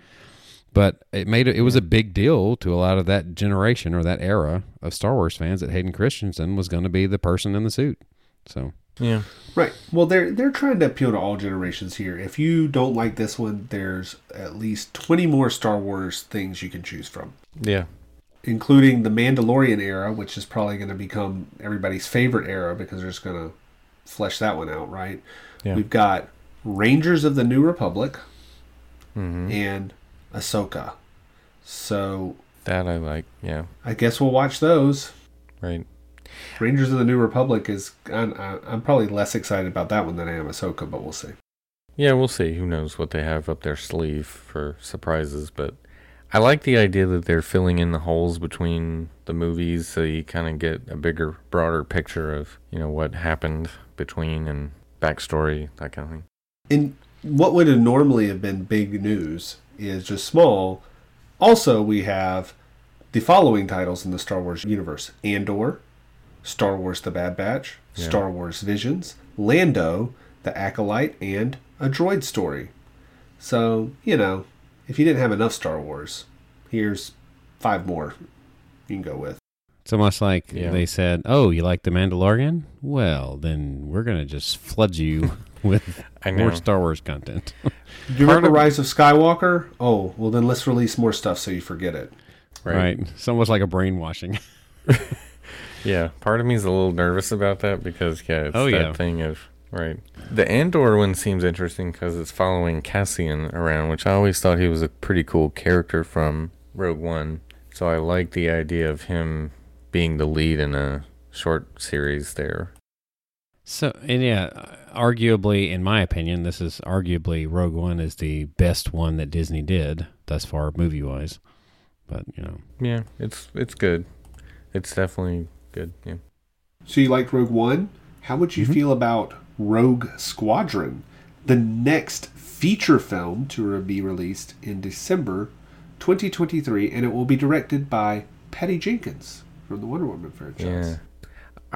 Speaker 4: But it made it, it was a big deal to a lot of that generation or that era of Star Wars fans that Hayden Christensen was going to be the person in the suit. So
Speaker 2: Yeah.
Speaker 1: right, well they're they're trying to appeal to all generations here. If you don't like this one, there's at least twenty more Star Wars things you can choose from.
Speaker 2: Yeah.
Speaker 1: including the Mandalorian era, which is probably going to become everybody's favorite era because they're just going to flesh that one out, right?
Speaker 2: Yeah.
Speaker 1: We've got Rangers of the New Republic
Speaker 2: hmm
Speaker 1: and Ahsoka. So
Speaker 2: That I like. Yeah.
Speaker 1: I guess we'll watch those.
Speaker 2: Right.
Speaker 1: Rangers of the New Republic is I'm, I'm probably less excited about that one than I am Ahsoka, but we'll see.
Speaker 2: Yeah, we'll see. Who knows what they have up their sleeve for surprises, but I like the idea that they're filling in the holes between the movies so you kind of get a bigger, broader picture of, you know, what happened between and backstory, that kind of thing.
Speaker 1: And what would have normally have been big news is just small. Also, we have the following titles in the Star Wars universe Andor, Star Wars The Bad Batch,
Speaker 2: Yeah.
Speaker 1: Star Wars Visions, Lando, The Acolyte, and A Droid Story. So, you know, if you didn't have enough Star Wars, here's five more you can go with.
Speaker 4: it's almost like
Speaker 2: Yeah.
Speaker 4: they said, "Oh, you like the Mandalorian? Well, then we're going to just flood you with more Star Wars content."
Speaker 1: Do you remember the Rise of Skywalker? Oh, well, then let's release more stuff so you forget it.
Speaker 4: right. It's almost like a brainwashing.
Speaker 2: Yeah, part of me is a little nervous about that because yeah, it's
Speaker 4: Oh,
Speaker 2: that
Speaker 4: yeah.
Speaker 2: thing of right. The Andor one seems interesting because it's following Cassian around, which I always thought he was a pretty cool character from Rogue One. So I like the idea of him being the lead in a short series there.
Speaker 4: So, and yeah, arguably, in my opinion, this is arguably Rogue One is the best one that Disney did thus far, movie wise. But you know,
Speaker 2: Yeah, it's it's good. It's definitely good. Yeah.
Speaker 1: So you liked Rogue One? How would you mm-hmm. feel about Rogue Squadron, the next feature film to be released in December 2023, and it will be directed by Patty Jenkins from the Wonder Woman franchise.
Speaker 2: Yeah.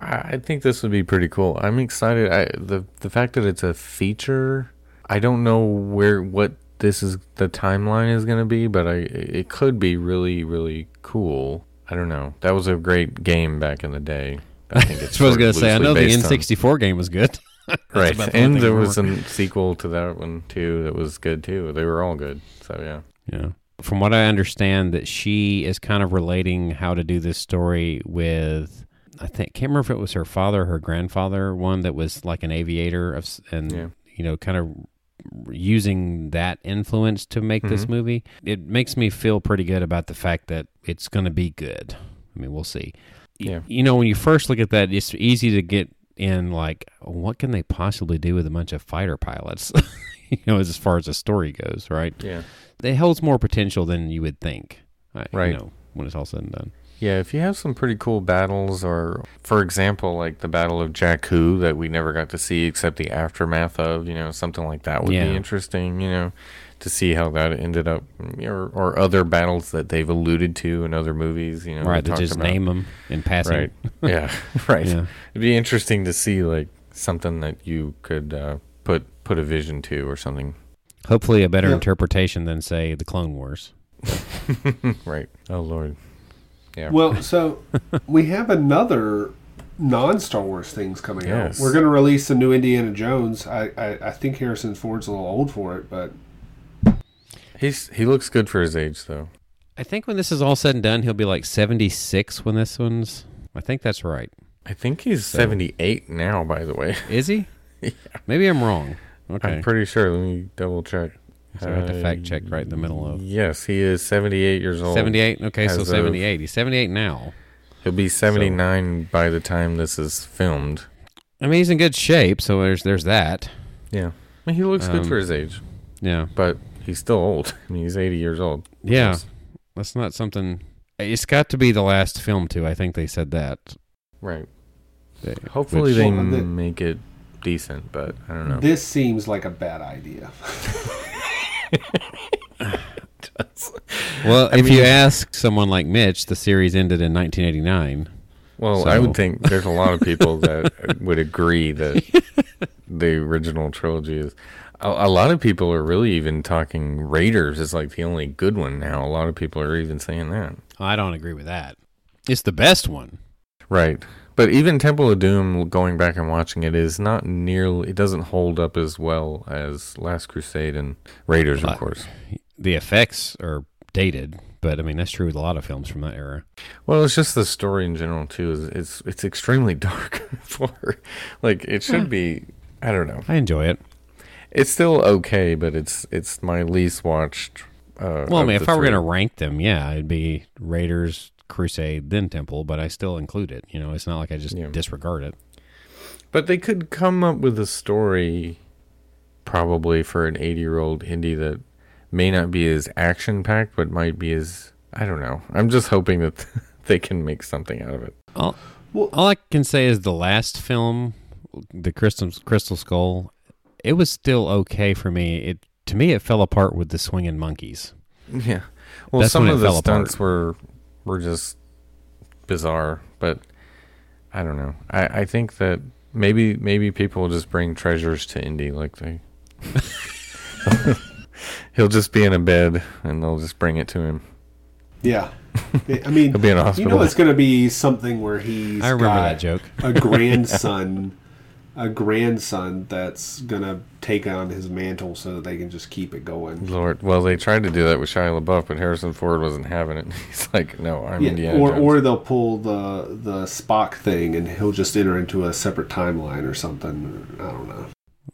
Speaker 2: I think this would be pretty cool. I'm excited. I, the the fact that it's a feature, I don't know where what this is the timeline is going to be, but I it could be really really cool. I don't know. That was a great game back in the day. I think it's
Speaker 4: I was gonna say. I know the N64 game was good.
Speaker 2: right,
Speaker 4: the
Speaker 2: and there was a sequel to that one too that was good too. They were all good. So yeah.
Speaker 4: Yeah. From what I understand, that she is kind of relating how to do this story with. I think can't remember if it was her father, or her grandfather, one that was like an aviator of, and
Speaker 2: Yeah.
Speaker 4: you know, kind of using that influence to make this
Speaker 2: Mm-hmm.
Speaker 4: movie. It makes me feel pretty good about the fact that it's going to be good. I mean, we'll see.
Speaker 2: Yeah.
Speaker 4: You know, when you first look at that, it's easy to get in like, what can they possibly do with a bunch of fighter pilots? you know, as far as the story goes, right?
Speaker 2: Yeah.
Speaker 4: it holds more potential than you would think.
Speaker 2: Right.
Speaker 4: You know, when it's all said and done.
Speaker 2: Yeah, if you have some pretty cool battles, or for example, like the Battle of Jakku that we never got to see except the aftermath of, you know, something like that would
Speaker 4: Yeah.
Speaker 2: be interesting, you know, to see how that ended up, or, or other battles that they've alluded to in other movies, you know.
Speaker 4: right.
Speaker 2: they
Speaker 4: They just
Speaker 2: about.
Speaker 4: name them in passing.
Speaker 2: Right. Yeah. right.
Speaker 4: Yeah.
Speaker 2: It'd be interesting to see like something that you could uh, put put a vision to or something.
Speaker 4: Hopefully, a better
Speaker 1: Yeah.
Speaker 4: interpretation than say the Clone Wars.
Speaker 2: right. Oh Lord. Yeah.
Speaker 1: Well, so we have another non-Star Wars things coming
Speaker 2: Yes.
Speaker 1: out. We're going to release a new Indiana Jones. I, I, I think Harrison Ford's a little old for it, but
Speaker 2: He's he looks good for his age though.
Speaker 4: I think when this is all said and done, he'll be like seventy six when this one's. I think that's right.
Speaker 2: I think he's 78 now, by the way.
Speaker 4: Is he? yeah. Maybe I'm wrong. Okay.
Speaker 2: I'm pretty sure. Let me double check.
Speaker 4: So I have to
Speaker 2: Uh,
Speaker 4: fact check right in the middle of
Speaker 2: Yes, he is 78 years old.
Speaker 4: seventy eight. Okay, so
Speaker 2: as of-
Speaker 4: seventy eight. He's seventy eight now.
Speaker 2: He'll be 79 by the time this is filmed.
Speaker 4: I mean, he's in good shape. So there's there's that.
Speaker 2: Yeah. I mean, he looks good
Speaker 4: Um,
Speaker 2: for his age,
Speaker 4: Yeah.
Speaker 2: but he's still old. I mean, he's 80 years old.
Speaker 4: Yeah.
Speaker 2: Yes.
Speaker 4: That's not something. It's got to be the last film too. I think they said that.
Speaker 2: Right.
Speaker 4: They-
Speaker 2: Hopefully
Speaker 4: which-
Speaker 2: they
Speaker 1: Well, the-
Speaker 2: make it decent, but I don't know.
Speaker 1: this seems like a bad idea.
Speaker 4: Well,
Speaker 2: I
Speaker 4: if you ask someone like Mitch, the series ended in 1989.
Speaker 2: Well,
Speaker 4: So-
Speaker 2: I would think there's a lot of people that would agree that the original trilogy is. A, a lot of people are really even talking Raiders is like the only good one now. A lot of people are even saying that.
Speaker 4: I don't agree with that. It's the best one.
Speaker 2: Right. But even Temple of Doom, going back and watching it, is not nearly. It doesn't hold up as well as Last Crusade and Raiders,
Speaker 4: Uh,
Speaker 2: of course.
Speaker 4: The effects are dated, but I mean that's true with a lot of films from that era.
Speaker 2: Well, it's just the story in general too. Is it's it's extremely dark for like it should be. I don't know.
Speaker 4: I enjoy it.
Speaker 2: It's still okay, but it's it's my least watched. Uh,
Speaker 4: Well, I mean, if I were going to rank them, yeah, it'd be Raiders, Crusade, then Temple, but I still include it. You know, it's not like I just
Speaker 2: Yeah.
Speaker 4: disregard it.
Speaker 2: but they could come up with a story, probably for an eighty-year-old indie that may not be as action-packed, but might be as I don't know. I'm just hoping that they can make something out of it.
Speaker 4: All,
Speaker 1: Well-
Speaker 4: all I can say is the last film, the Crystal Crystal Skull, it was still okay for me. It to me, it fell apart with the swinging monkeys.
Speaker 2: Yeah. Well,
Speaker 4: That's
Speaker 2: some of the
Speaker 4: fell apart.
Speaker 2: stunts were were just bizarre, but I don't know. I, I think that maybe maybe people will just bring treasures to Indy like they He'll just be in a bed and they'll just bring it to him.
Speaker 1: Yeah. I mean,
Speaker 2: He'll be in a
Speaker 1: you
Speaker 2: hospital.
Speaker 1: know it's going to be something where he's
Speaker 4: I remember
Speaker 1: got
Speaker 4: that joke.
Speaker 1: a grandson, a grandson that's going to take on his mantle so that they can just keep it going.
Speaker 2: Lord, well, they tried to do that with Shia LaBeouf, but Harrison Ford wasn't having it. He's like, "No, I'm
Speaker 1: Yeah,
Speaker 2: Indiana
Speaker 1: or
Speaker 2: Jones."
Speaker 1: or they'll pull the the Spock thing and he'll just enter into a separate timeline or something. I don't know.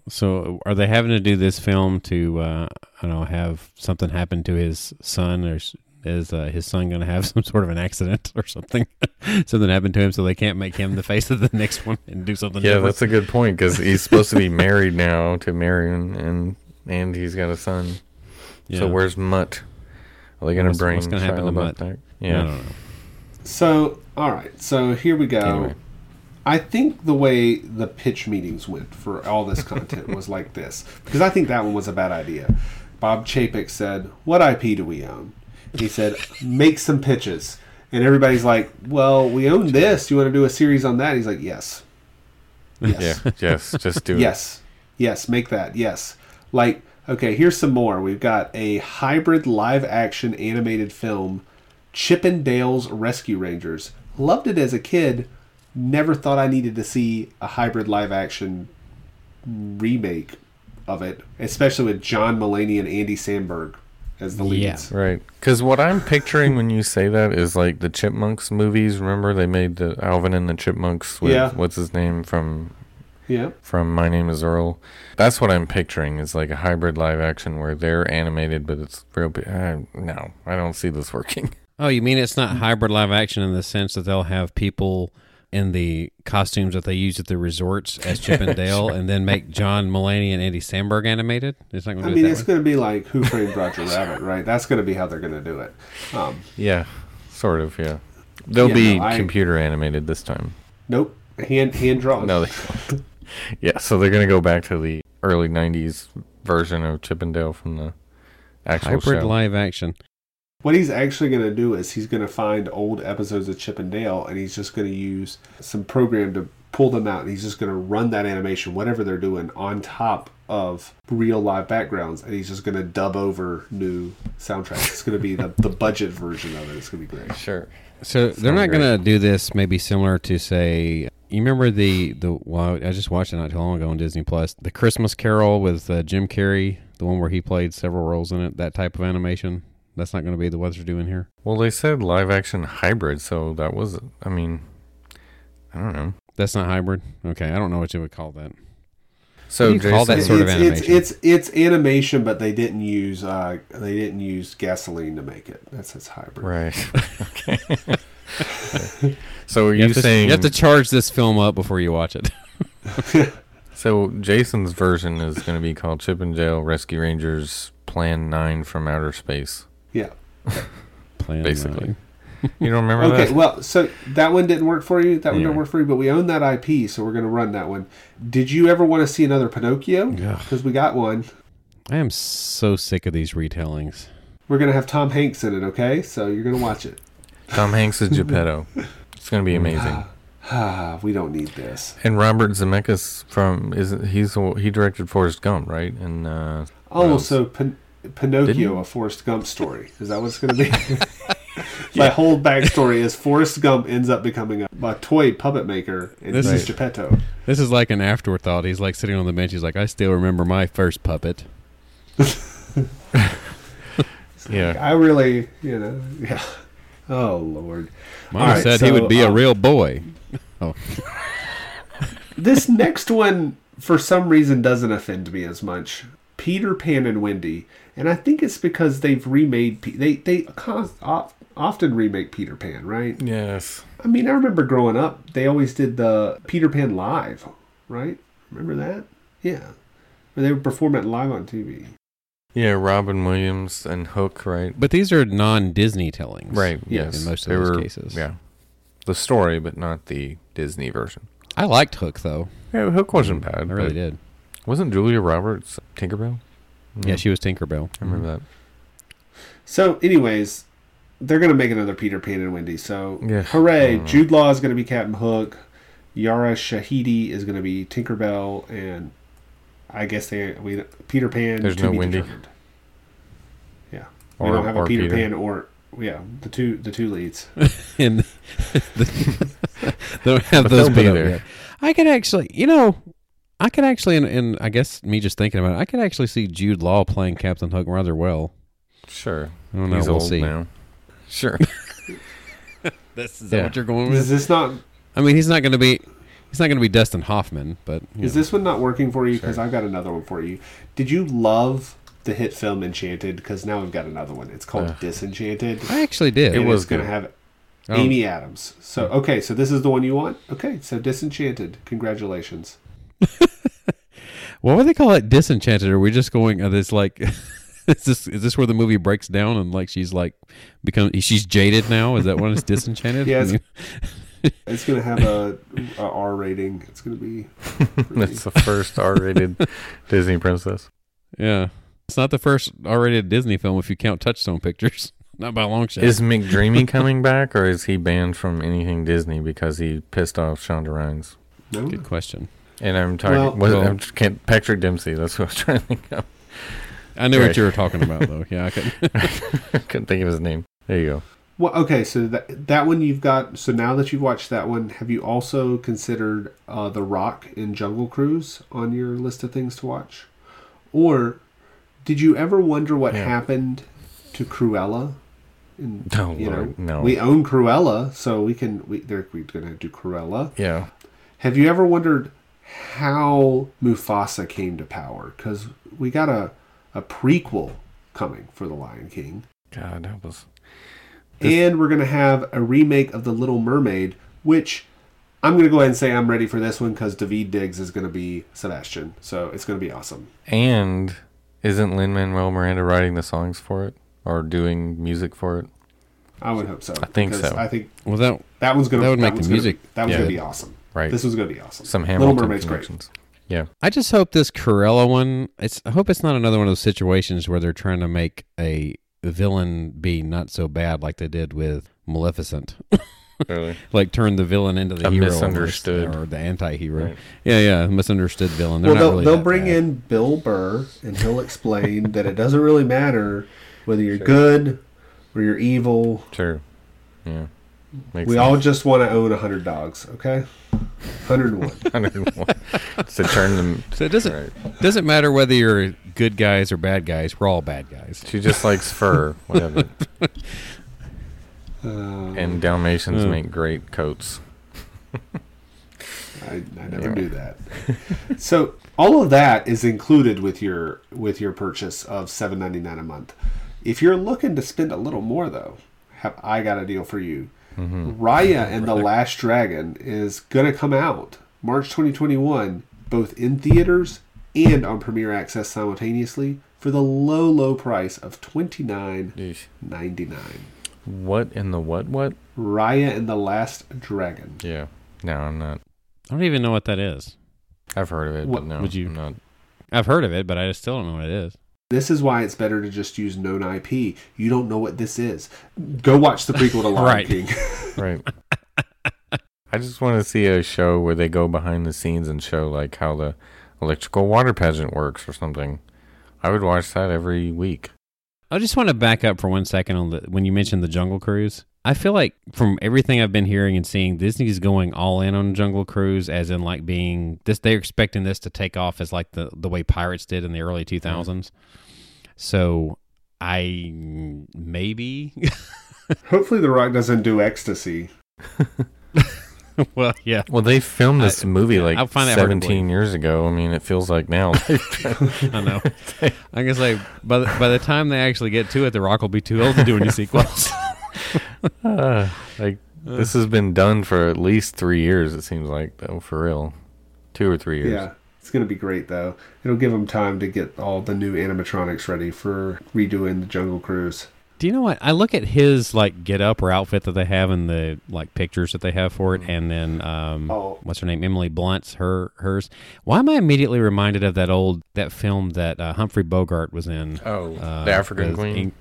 Speaker 4: So, are they having to do this film to, uh, I don't know, have something happen to his son or s- Is uh, his son going to have some sort of an accident or something? something happened to him, so they can't make him the face of the next one and do something.
Speaker 2: Yeah,
Speaker 4: different?
Speaker 2: that's a good point because he's supposed to be married now to Marion, and and he's got a son.
Speaker 4: Yeah.
Speaker 2: So where's Mutt? Are they going to bring
Speaker 4: what's gonna happen to Mutt?
Speaker 2: back?
Speaker 4: I
Speaker 2: Yeah.
Speaker 4: don't know.
Speaker 1: So, all right. So here we go.
Speaker 2: Anyway.
Speaker 1: I think the way the pitch meetings went for all this content was like this because I think that one was a bad idea. Bob Chapek said, "What IP do we own?" He said, "Make some pitches." And everybody's like, "Well, we own this. You want to do a series on that?" He's like, "Yes." Yes.
Speaker 2: Yeah. Yes. Just do it.
Speaker 1: Yes. Yes, make that. Yes. Like, okay, here's some more. We've got a hybrid live action animated film, Chippendales Rescue Rangers. Loved it as a kid. Never thought I needed to see a hybrid live action remake of it, especially with John Mulaney and Andy Samberg as the leads.
Speaker 2: Right. Because what I'm picturing when you say that is like the Chipmunks movies. Remember they made the Alvin and the Chipmunks with
Speaker 1: Yeah.
Speaker 2: what's his name from
Speaker 1: Yeah.
Speaker 2: from My Name Is Earl. That's what I'm picturing is like a hybrid live action where they're animated, but it's real. bi- Uh, no, I don't see this working.
Speaker 4: Oh, you mean it's not hybrid live action in the sense that they'll have people in the costumes that they use at the resorts as Chip and Dale, and then make John Mulaney and Andy Samberg animated? It's not going
Speaker 1: I
Speaker 4: to
Speaker 1: mean,
Speaker 4: be
Speaker 1: it's
Speaker 4: that way?
Speaker 1: going to be like Who Framed Roger Rabbit, right? That's going to be how they're going to do it. Um,
Speaker 2: Yeah, sort of. Yeah, they'll
Speaker 1: Yeah,
Speaker 2: be
Speaker 1: no, I-
Speaker 2: computer animated this time.
Speaker 1: nope. Hand hand drawn.
Speaker 2: No, they. yeah, so they're gonna go back to the early '90s version of Chippendale from the actual
Speaker 4: hybrid
Speaker 2: show.
Speaker 4: live action.
Speaker 1: What he's actually going to do is he's going to find old episodes of Chip and Dale and he's just going to use some program to pull them out and he's just going to run that animation, whatever they're doing, on top of real live backgrounds and he's just going to dub over new soundtracks. It's going to be the, the budget version of it. It's going to be great.
Speaker 2: Sure.
Speaker 4: So they're not going to do this. Maybe similar to say, you remember the the well, I just watched it not too long ago on Disney Plus, the Christmas Carol with uh, Jim Carrey, the one where he played several roles in it. That type of animation. That's not going to be the what they're doing here.
Speaker 2: Well, they said live action hybrid, so that was. I mean, I don't know.
Speaker 4: That's not hybrid. Okay, I don't know what you would call that.
Speaker 2: So
Speaker 4: do you call that
Speaker 2: Jason-
Speaker 4: sort of
Speaker 1: it's,
Speaker 4: animation?
Speaker 1: It's, it's it's animation, but they didn't use uh, they didn't use gasoline to make it. That's its hybrid.
Speaker 2: Right. okay. so are
Speaker 4: You,
Speaker 2: you,
Speaker 4: have to, you have to charge this film up before you watch it.
Speaker 2: so? Jason's version is going to be called Chippendale Rescue Rangers Plan Nine from Outer Space.
Speaker 1: Yeah.
Speaker 4: Plan
Speaker 2: Basically. You don't remember
Speaker 1: Okay,
Speaker 2: that?
Speaker 1: well, so that one didn't work for you. That one
Speaker 2: Yeah.
Speaker 1: didn't work for you, but we own that IP, so we're going to run that one. Did you ever want to see another Pinocchio?
Speaker 4: Ugh.
Speaker 1: Because we got one.
Speaker 4: I am so sick of these retellings.
Speaker 1: We're going to have Tom Hanks in it, okay? So you're going to watch it.
Speaker 2: Tom Hanks is Geppetto. It's going to be amazing.
Speaker 1: Ah, we don't need this.
Speaker 2: And Robert Zemeckis from is he's the- he directed Forrest Gump, right? And uh,
Speaker 1: Oh, so Pin-
Speaker 2: Didn't
Speaker 1: Pinocchio,
Speaker 2: he?
Speaker 1: a Forrest Gump story. Is that what it's going to be? My whole backstory is Forrest Gump ends up becoming a, a toy puppet maker, and
Speaker 4: This
Speaker 2: is-
Speaker 1: Geppetto.
Speaker 4: This is like an afterthought. He's like sitting on the bench. He's like, I still remember my first puppet.
Speaker 2: yeah,
Speaker 1: I really, you know, yeah. Oh, Lord. All right,
Speaker 4: said he would be a
Speaker 1: um,
Speaker 4: real boy. Oh,
Speaker 1: this next one for some reason doesn't offend me as much peter pan and wendy and i think it's because they've remade Pe- they they con- of- often remake peter pan right
Speaker 2: yes,
Speaker 1: i mean i remember growing up they always did the peter pan live right remember that yeah where they would perform it live on tv
Speaker 2: yeah. Robin Williams and Hook, right?
Speaker 4: but these are non-Disney tellings,
Speaker 2: Right.
Speaker 1: Yes.
Speaker 2: Yes,
Speaker 4: In most of
Speaker 2: They
Speaker 4: those
Speaker 2: were-
Speaker 4: cases.
Speaker 2: Yeah, the story, but not the Disney version.
Speaker 4: I liked Hook though.
Speaker 2: Yeah, Hook wasn't bad.
Speaker 4: I really did.
Speaker 2: Wasn't Julia Roberts Tinkerbell?
Speaker 4: Yeah,
Speaker 2: Mm,
Speaker 4: she was Tinkerbell.
Speaker 2: I remember that.
Speaker 1: so anyways they're gonna make another peter pan and wendy so
Speaker 2: Yeah.
Speaker 1: hooray
Speaker 2: Mm.
Speaker 1: jude law is gonna be captain hook yara shahidi is gonna be tinkerbell and i guess they we peter pan
Speaker 2: There's no Wendy?
Speaker 1: determined. yeah we don't have a peter,
Speaker 2: Peter.
Speaker 1: pan or yeah the two the two leads
Speaker 4: and they don't have
Speaker 2: But
Speaker 4: those
Speaker 2: they'll be there.
Speaker 4: I could actually, you know, I could actually, and, and I guess me just thinking about it, I could actually see Jude Law playing Captain Hook rather well.
Speaker 2: Sure.
Speaker 4: I don't know.
Speaker 2: He's
Speaker 4: we'll
Speaker 2: old
Speaker 4: see.
Speaker 2: now. Sure.
Speaker 4: This is
Speaker 2: Yeah.
Speaker 4: what you're going with?
Speaker 1: is
Speaker 4: with.
Speaker 1: this not
Speaker 4: I mean, he's not going to be. He's not going to be Dustin Hoffman, but you
Speaker 1: is
Speaker 4: know.
Speaker 1: this one not working for you because
Speaker 2: Sure.
Speaker 1: i've got another one for you did you love the hit film Enchanted because now we've got another one. It's called
Speaker 2: Ugh.
Speaker 1: Disenchanted.
Speaker 4: I actually did.
Speaker 1: and
Speaker 2: It was
Speaker 1: it's going to
Speaker 2: good.
Speaker 1: have
Speaker 4: Oh.
Speaker 1: Amy Adams. So hmm. okay, so this is the one you want. Okay, so Disenchanted. Congratulations.
Speaker 4: What would they call it? Disenchanted? Are we just going? Are this like? Is this is this where the movie breaks down and like she's like become she's jaded now? Is that when it's disenchanted?
Speaker 1: Yeah, it's- It's going to have a, a R rating. It's going to be.
Speaker 2: That's the first R-rated Disney princess.
Speaker 4: yeah. It's not the first R-rated Disney film if you count Touchstone Pictures. Not by a long shot.
Speaker 2: Is McDreamy coming back, or is he banned from anything Disney because he pissed off Shonda Rhimes?
Speaker 1: No.
Speaker 4: Good question.
Speaker 2: And I'm talking.
Speaker 1: Well-
Speaker 4: Well-
Speaker 2: I'm can't, Patrick Dempsey. That's what I was trying to think of.
Speaker 4: I knew what you were talking about though. Yeah, I could.
Speaker 2: I couldn't think of his name. There you go.
Speaker 1: Well, okay, so that that one you've got. So now that you've watched that one, have you also considered uh, The Rock in Jungle Cruise on your list of things to watch, or did you ever wonder what
Speaker 2: Yeah.
Speaker 1: happened to Cruella? And,
Speaker 2: Oh,
Speaker 1: you
Speaker 2: Lord,
Speaker 1: know,
Speaker 2: no.
Speaker 1: we own Cruella, so we can. We, they're we're gonna do Cruella.
Speaker 2: Yeah.
Speaker 1: Have you ever wondered how Mufasa came to power? Because we got a a prequel coming for The Lion King.
Speaker 2: God help us.
Speaker 1: and we're going to have a remake of The Little Mermaid, which I'm going to go ahead and say I'm ready for this one because David Diggs is going to be Sebastian. So it's going to be awesome.
Speaker 2: And isn't Lin Manuel Miranda writing the songs for it or doing music for it?
Speaker 1: I would hope so.
Speaker 2: I think so.
Speaker 1: I think
Speaker 4: Well, that
Speaker 1: that one's going to
Speaker 4: That would make the music
Speaker 1: Gonna, that one's
Speaker 2: yeah.
Speaker 1: going to be awesome.
Speaker 2: Right.
Speaker 1: This was going to be awesome.
Speaker 2: Some
Speaker 1: Little
Speaker 2: Hamilton
Speaker 1: Mermaid's great.
Speaker 2: connections. Yeah.
Speaker 4: I just hope this Cruella one. It's. I hope it's not another one of those situations where they're trying to make a villain be not so bad like they did with Maleficent.
Speaker 2: Really.
Speaker 4: like turn the villain into the
Speaker 2: A
Speaker 4: hero almost,
Speaker 2: misunderstood.
Speaker 4: or the anti-hero.
Speaker 2: Right.
Speaker 4: Yeah, yeah, misunderstood villain. They're
Speaker 1: Well, they'll,
Speaker 4: really
Speaker 1: they'll bring
Speaker 4: bad.
Speaker 1: in Bill Burr and he'll explain that it doesn't really matter whether you're good or you're evil.
Speaker 2: Sure. Yeah. Makes
Speaker 1: We
Speaker 2: sense.
Speaker 1: all just want to own 100 dogs, okay? 101.
Speaker 2: 101. to turn them.
Speaker 4: So it doesn't
Speaker 2: Right.
Speaker 4: doesn't matter whether you're good guys or bad guys. We're all bad guys.
Speaker 2: She just likes fur, whatever.
Speaker 1: Uh,
Speaker 2: And Dalmatians make great coats.
Speaker 1: I, I never knew that. so all of that is included with your with your purchase of seven ninety nine a month. If you're looking to spend a little more though, have I got a deal for you. Raya and the Last Dragon is gonna come out March 2021, both in theaters and on Premiere Access simultaneously for the low low price of twenty nine
Speaker 2: Yeesh.
Speaker 1: ninety nine.
Speaker 2: What in the what? What?
Speaker 1: Raya and the Last Dragon.
Speaker 2: Yeah. No, I'm not.
Speaker 4: I don't even know what that is.
Speaker 2: I've heard of it,
Speaker 1: What
Speaker 2: but no.
Speaker 4: would you-
Speaker 2: I'm not.
Speaker 4: I've heard of it, but I still don't know what it is.
Speaker 1: This is why it's better to just use known IP. You don't know what this is. Go watch the prequel to Lion
Speaker 4: Right.
Speaker 1: King.
Speaker 2: Right. I just want to see a show where they go behind the scenes and show like how the electrical water pageant works or something. I would watch that every week.
Speaker 4: I just want to back up for one second on the when you mentioned the Jungle Cruise. I feel like from everything I've been hearing and seeing, Disney's going all in on Jungle Cruise, as in like being this. They're expecting this to take off as like the the way Pirates did in the early two thousands. So I maybe,
Speaker 1: Hopefully, The Rock doesn't do ecstasy.
Speaker 4: well, yeah,
Speaker 2: Well, they filmed this movie like
Speaker 4: I find that
Speaker 2: 17 years ago. I mean, it feels like now.
Speaker 4: I know. I guess like by the, by the time they actually get to it, The Rock will be too old to do any sequels.
Speaker 2: Uh, like this has been done for at least three years. It seems like though, for real, two or three years.
Speaker 1: Yeah, it's going to be great, though. It'll give them time to get all the new animatronics ready for redoing the Jungle Cruise.
Speaker 4: Do you know what? I look at his like get up or outfit that they have in the like pictures that they have for it, and then um,
Speaker 1: Oh.
Speaker 4: what's her name? Emily Blunt's her hers. Why am I immediately reminded of that old that film that uh, Humphrey Bogart was in?
Speaker 2: Oh,
Speaker 4: uh,
Speaker 2: the African
Speaker 4: with
Speaker 2: Queen.
Speaker 4: Eng-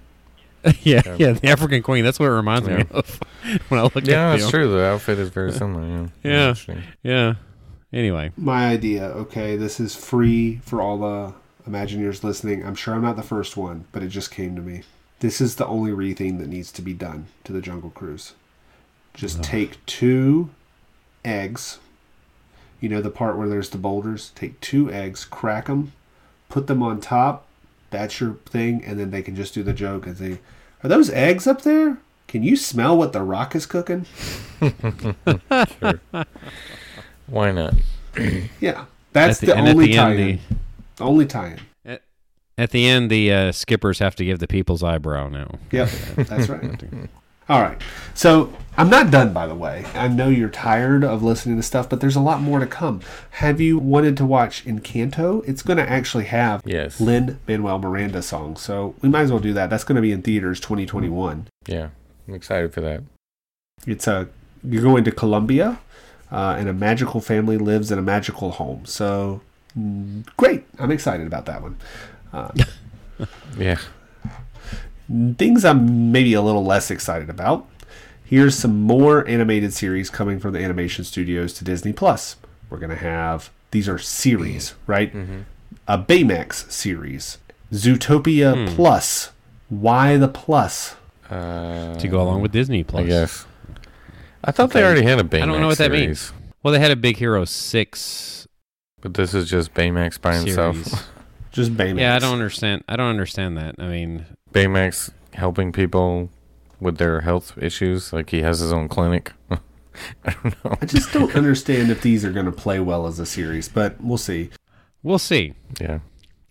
Speaker 4: yeah, yeah, the African Queen. That's what it reminds me of when I look at
Speaker 2: Yeah,
Speaker 4: the
Speaker 2: that's true. The outfit is very similar. Yeah.
Speaker 4: Yeah. Yeah. Anyway,
Speaker 1: My idea, okay, this is free for all the Imagineers listening. I'm sure I'm not the first one, but it just came to me. This is the only retheme that needs to be done to the Jungle Cruise. Just take two eggs. You know the part where there's the boulders? Take two eggs, crack them, put them on top. That's your thing, and then they can just do the joke and say, "Are those eggs up there? Can you smell what the rock is cooking?"
Speaker 2: Sure. Why not?
Speaker 1: Yeah, that's
Speaker 4: the-
Speaker 1: the, only
Speaker 4: the
Speaker 1: tie-in.
Speaker 4: the-
Speaker 1: only tie-in.
Speaker 4: At, At the end, the uh, skippers have to give the people's eyebrow now.
Speaker 1: Yep, that's right. All right. So I'm not done, by the way. I know you're tired of listening to stuff, but there's a lot more to come. Have you wanted to watch Encanto? It's going to actually have
Speaker 2: Yes.
Speaker 1: Lin Manuel Miranda songs, so we might as well do that. That's going to be in theaters 2021.
Speaker 2: Yeah, I'm excited for that.
Speaker 1: It's a you're going to Colombia, uh, and a magical family lives in a magical home. So mm, great! I'm excited about that one. Uh,
Speaker 2: Yeah.
Speaker 1: Things I'm maybe a little less excited about. Here's some more animated series coming from the animation studios to Disney Plus. We're gonna have these are series, mm-hmm. right? Mm-hmm. A Baymax series, Zootopia hmm. Plus. Why the plus?
Speaker 2: Uh,
Speaker 4: To go along with Disney Plus.
Speaker 2: I guess. I thought they already had a Baymax
Speaker 4: I don't know what that
Speaker 2: series,
Speaker 4: means. Well, they had a Big Hero 6
Speaker 2: But this is just Baymax by himself.
Speaker 4: series.
Speaker 1: Just Baymax.
Speaker 4: yeah, I don't understand. I don't understand that. I mean,
Speaker 2: Baymax helping people with their health issues. Like he has his own clinic. I don't know.
Speaker 1: I just don't understand if these are gonna play well as a series, but we'll see.
Speaker 4: we'll see.
Speaker 2: Yeah.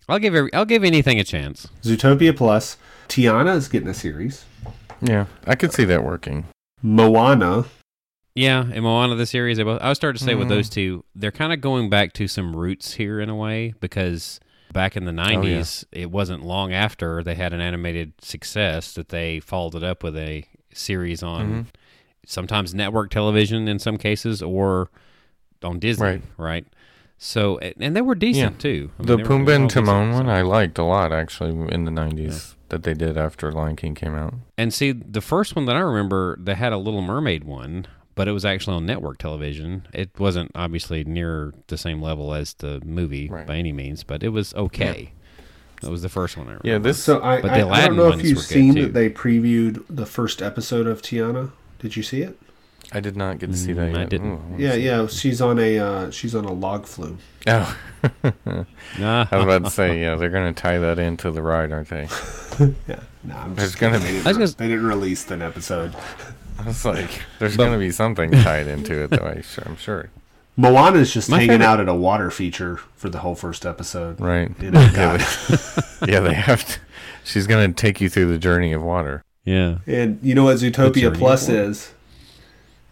Speaker 4: I'll give every, I'll give anything a chance.
Speaker 1: Zootopia Plus. Tiana is getting a series.
Speaker 2: Yeah. I could see that working.
Speaker 1: Moana.
Speaker 4: Yeah, and Moana the series. I was I starting to say with
Speaker 2: Mhm.
Speaker 4: those two, they're kind of going back to some roots here in a way because back in the '90s, it wasn't long after they had an animated success that they followed it up with a series on
Speaker 2: Mhm.
Speaker 4: sometimes network television in some cases or on Disney,
Speaker 2: Right.
Speaker 4: right? So and they were decent too. I mean,
Speaker 2: the Pumbaa
Speaker 4: they were all
Speaker 2: and Timon one I liked a lot actually in the 90s that they did after Lion King came out.
Speaker 4: And see, the first one that I remember, they had a Little Mermaid one, but it was actually on network television. It wasn't obviously near the same level as the movie
Speaker 2: Right.
Speaker 4: by any means, but it was okay. That was the first one I remember.
Speaker 2: Yeah, this
Speaker 1: So I,
Speaker 4: But the
Speaker 1: I
Speaker 4: Aladdin
Speaker 1: don't know if you've seen that they previewed the first episode of Tiana. Did you see it?
Speaker 2: I did not get to see that
Speaker 4: Mm, I didn't.
Speaker 2: Ooh, I wanna
Speaker 1: Yeah,
Speaker 2: see
Speaker 1: yeah. She's on a uh, she's on a log flume.
Speaker 2: Oh.
Speaker 4: Ah,
Speaker 2: I was about to say, yeah, they're going to tie that into the ride, aren't they?
Speaker 1: Yeah, no, I'm
Speaker 2: There's
Speaker 1: just
Speaker 2: gonna
Speaker 1: kidding.
Speaker 2: be-
Speaker 1: They
Speaker 4: I was
Speaker 1: didn't,
Speaker 4: gonna-
Speaker 1: they didn't release an episode.
Speaker 2: I was like, there's going to be something tied into it, though. I sure, I'm sure.
Speaker 1: Moana's just
Speaker 4: My
Speaker 1: hanging
Speaker 4: favorite-
Speaker 1: out at a water feature for the whole first episode.
Speaker 2: Right.
Speaker 1: In Epcot.
Speaker 2: Yeah, they have to. She's going to take you through the journey of water.
Speaker 4: yeah.
Speaker 1: and you know what Zootopia
Speaker 4: journey
Speaker 1: Plus is?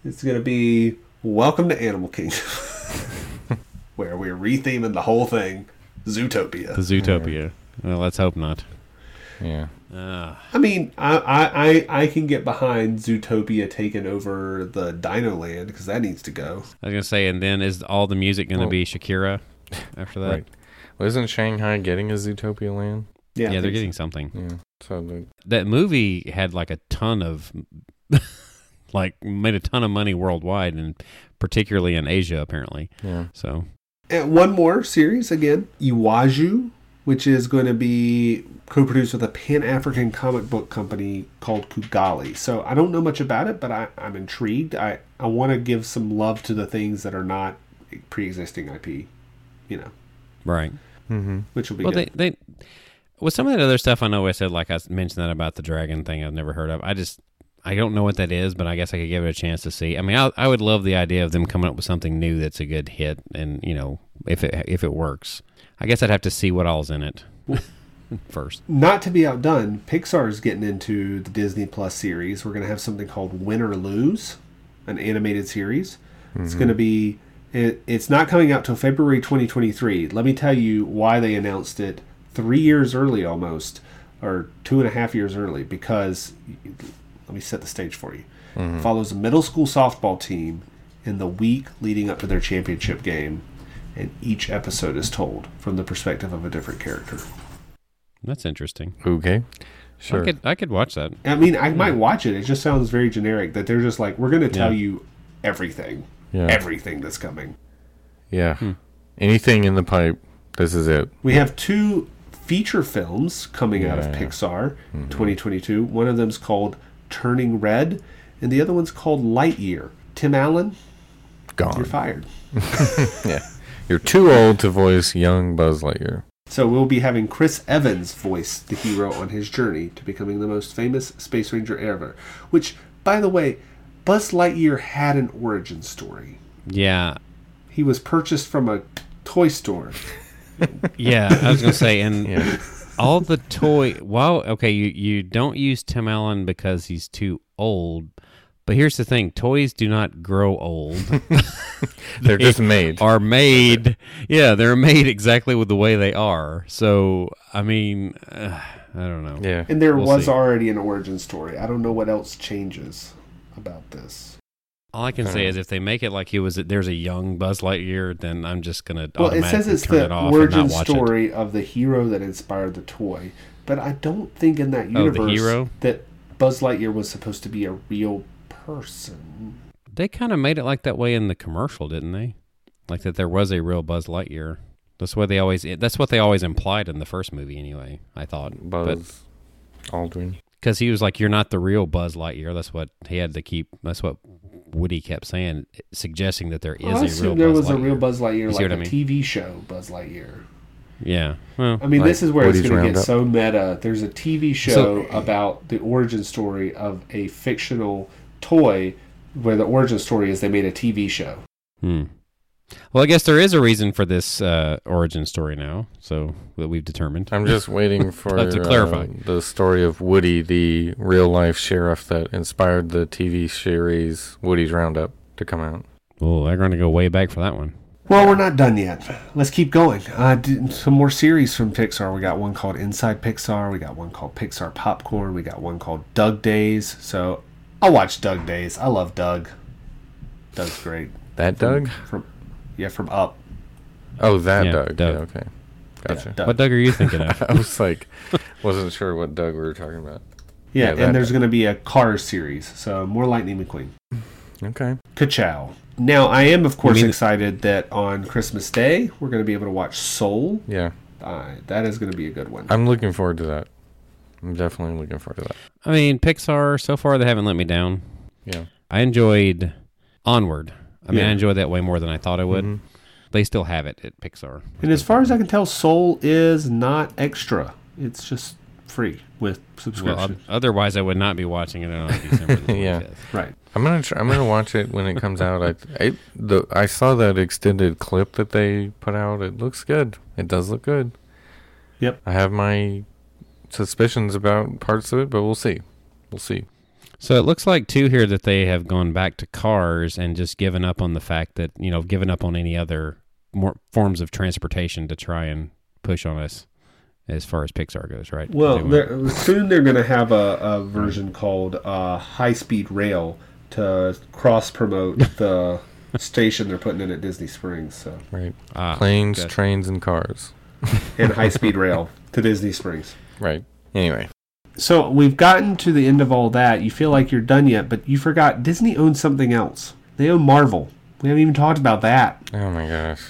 Speaker 1: It's going to be Welcome to Animal Kingdom, where we're retheming the whole thing Zootopia.
Speaker 4: The Zootopia. Well, let's hope not.
Speaker 2: Yeah.
Speaker 4: Ah,
Speaker 1: I mean, I, I, I, I can get behind Zootopia taking over the Dino Land because that needs to go.
Speaker 4: I was gonna say, and then is all the music gonna
Speaker 2: Well-
Speaker 4: be Shakira after that?
Speaker 2: Right. Well, isn't Shanghai getting a Zootopia land?
Speaker 1: Yeah,
Speaker 4: Yeah, they're
Speaker 1: think so.
Speaker 4: getting something.
Speaker 2: Yeah. So,
Speaker 4: that movie had like a ton of like made a ton of money worldwide and particularly in Asia apparently.
Speaker 2: yeah.
Speaker 4: So
Speaker 1: And one more series again, Iwaju, which is going to be co-produced with a Pan-African comic book company called Kugali. So I don't know much about it, but I, I'm intrigued. I, I want to give some love to the things that are not pre-existing IP, you know,
Speaker 4: right.
Speaker 2: Mm-hmm.
Speaker 1: which will be
Speaker 4: Well,
Speaker 1: good.
Speaker 4: they they with some of that other stuff, I know I said like I mentioned that about the dragon thing I've never heard of. I just I don't know what that is, but I guess I could give it a chance to see. I mean, I, I would love the idea of them coming up with something new that's a good hit, and you know, if it if it works, I guess I'd have to see what all's in it first.
Speaker 1: Not to be outdone, Pixar is getting into the Disney Plus series. We're going to have something called Win or Lose, an animated series. It's going to mm-hmm. be. It, it's not coming out till February 2023. Let me tell you why they announced it three years early, almost, or two and a half years early. Because let me set the stage for you. It follows a middle school softball team in the week leading up to their championship game, and each episode is told from the perspective of a different character.
Speaker 4: That's interesting.
Speaker 2: Okay.
Speaker 4: I
Speaker 2: Sure.
Speaker 4: could I could watch that.
Speaker 1: I mean, I might watch it. It just sounds very generic that they're just like, we're going to tell
Speaker 4: Yeah.
Speaker 1: you everything,
Speaker 2: Yeah.
Speaker 1: everything that's coming.
Speaker 2: yeah. Hmm. Anything in the pipe. This is it.
Speaker 1: We have two feature films coming out of
Speaker 2: Yeah.
Speaker 1: Pixar mm-hmm. 2022. One of them's called Turning Red, and the other one's called Lightyear. Tim Allen,
Speaker 2: Gone.
Speaker 1: you're fired.
Speaker 2: Yeah. You're too old to voice young Buzz Lightyear.
Speaker 1: So we'll be having Chris Evans voice the hero on his journey to becoming the most famous space ranger ever. Which, by the way, Buzz Lightyear had an origin story.
Speaker 4: Yeah,
Speaker 1: He was purchased from a toy store.
Speaker 4: yeah. I was gonna say, and
Speaker 2: Yeah.
Speaker 4: all the toy. Well, okay, you you don't use Tim Allen because he's too old. But here's the thing: toys do not grow old.
Speaker 2: They're just made.
Speaker 4: are made. Yeah, they're made exactly with the way they are. So, I mean, uh, I don't know.
Speaker 2: Yeah.
Speaker 1: And there
Speaker 4: We'll
Speaker 1: was
Speaker 4: see.
Speaker 1: already an origin story. I don't know what else changes about this.
Speaker 4: All I can say
Speaker 2: Uh,
Speaker 4: is if they make it like he was, there's a young Buzz Lightyear, then I'm just gonna
Speaker 1: Well, it says it's the
Speaker 4: it
Speaker 1: origin
Speaker 4: not watch it.
Speaker 1: story of the hero that inspired the toy. But I don't think in that
Speaker 4: Oh, the
Speaker 1: universe
Speaker 4: hero?
Speaker 1: that Buzz Lightyear was supposed to be a real person.
Speaker 4: They kind of made it like that way in the commercial, didn't they? Like that there was a real Buzz Lightyear. That's what they always. That's what they always implied in the first movie, anyway. I thought,
Speaker 2: Buzz Aldrin.
Speaker 4: because he was like, "You're not the real Buzz Lightyear." That's what he had to keep. That's what Woody kept saying, suggesting that there is
Speaker 1: Well, I
Speaker 4: a real.
Speaker 1: there
Speaker 4: Buzz
Speaker 1: was a real Buzz Lightyear,
Speaker 4: You see
Speaker 1: like
Speaker 4: what
Speaker 1: a
Speaker 4: I mean?
Speaker 1: TV show Buzz Lightyear.
Speaker 4: Yeah. Well,
Speaker 1: I mean,
Speaker 2: Like
Speaker 1: this is where
Speaker 2: Woody's
Speaker 1: it's going to get
Speaker 2: Roundup.
Speaker 1: so meta. There's a TV show
Speaker 4: So-
Speaker 1: about the origin story of a fictional toy, where the origin story is they made a TV show.
Speaker 4: Hmm. Well, I guess there is a reason for this uh, origin story now, so that we've determined.
Speaker 2: I'm just waiting for
Speaker 4: Have to clarify.
Speaker 2: uh, the story of Woody, the real life sheriff that inspired the TV series Woody's Roundup to come out.
Speaker 4: Oh, they're going to go way back for that one.
Speaker 1: Well, we're not done yet. Let's keep going. Uh, some more series from Pixar. We got one called Inside Pixar. We got one called Pixar Popcorn. We got one called Dug Days. So I'll watch Dug Days. I love Dug. Dug's great.
Speaker 2: That Doug?
Speaker 1: From yeah, from Up.
Speaker 2: Oh, that
Speaker 4: Yeah,
Speaker 2: Doug.
Speaker 4: Doug.
Speaker 2: Yeah, okay. Gotcha.
Speaker 1: Yeah, Doug.
Speaker 4: What Doug are you thinking of?
Speaker 2: I was like, wasn't sure what Doug we were talking about.
Speaker 1: Yeah,
Speaker 2: Yeah,
Speaker 1: and there's going to be a Cars series. So more Lightning McQueen.
Speaker 2: Okay.
Speaker 1: Ka-chow. Now, I am, of course,
Speaker 4: mean-
Speaker 1: excited that on Christmas Day, we're going to be able to watch Soul.
Speaker 2: Yeah.
Speaker 1: Uh, that is going to be a good one.
Speaker 2: I'm looking forward to that. I'm definitely looking forward to that.
Speaker 4: I mean, Pixar, so far, they haven't let me down.
Speaker 2: Yeah.
Speaker 4: I enjoyed Onward. I mean,
Speaker 1: Yeah.
Speaker 4: I enjoyed that way more than I thought I would.
Speaker 2: Mhm.
Speaker 4: They still have it at Pixar.
Speaker 1: And as far as I can tell, Soul is not extra. It's just free with subscription.
Speaker 4: o- otherwise, I would not be watching it on December the 25th.
Speaker 2: Yeah.
Speaker 1: right.
Speaker 2: I'm gonna try, I'm gonna watch it when it comes out. I I the I saw that extended clip that they put out. It looks good. It does look good.
Speaker 1: Yep.
Speaker 2: I have my suspicions about parts of it, but we'll see. We'll see.
Speaker 4: So it looks like too here that they have gone back to cars and just given up on the fact that you know given up on any other more forms of transportation to try and push on us as far as Pixar goes, right?
Speaker 1: Well,
Speaker 4: They went-
Speaker 1: they're, soon they're going to have a, a version called uh, High Speed Rail to cross promote the station they're putting in at Disney Springs. So
Speaker 2: Right.
Speaker 4: ah,
Speaker 2: Planes,
Speaker 4: good.
Speaker 2: trains, and cars.
Speaker 1: and High Speed Rail to Disney Springs.
Speaker 2: Right. Anyway.
Speaker 1: So we've gotten to the end of all that. You feel like you're done yet, but you forgot Disney owns something else. They own Marvel. We haven't even talked about that.
Speaker 2: Oh my gosh.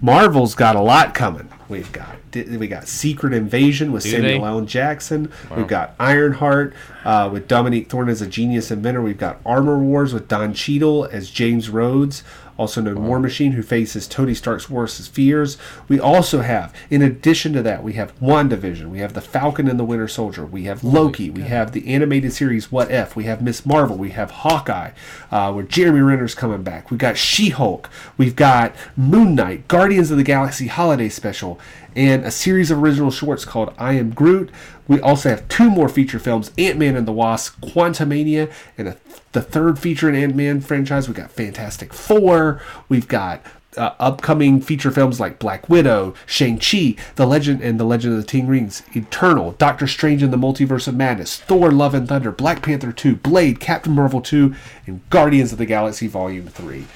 Speaker 1: Marvel's got a lot coming. We've got we got Secret Invasion with
Speaker 4: Do
Speaker 1: Samuel
Speaker 4: they?
Speaker 1: L. Jackson.
Speaker 2: Wow.
Speaker 1: We've got Ironheart uh, with Dominique Thorne as a genius inventor. We've got Armor Wars with Don Cheadle as James Rhodes, also known War Machine, who faces Tony Stark's worst fears. We also have, in addition to that, we have WandaVision. We have the Falcon and the Winter Soldier. We have Loki. We have the animated series What If. We have Miss Marvel. We have Hawkeye, uh, where Jeremy Renner's coming back. We've got She-Hulk. We've got Moon Knight, Guardians of the Galaxy Holiday Special, and a series of original shorts called I Am Groot. We also have two more feature films: Ant-Man and the Wasp, Quantumania, and a, the third feature in Ant-Man franchise. We got Fantastic Four. We've got uh, upcoming feature films like Black Widow, Shang-Chi, The Legend and The Legend of the Ten Rings, Eternal, Doctor Strange and the Multiverse of Madness, Thor Love and Thunder, Black Panther 2, Blade, Captain Marvel 2, and Guardians of the Galaxy Volume 3.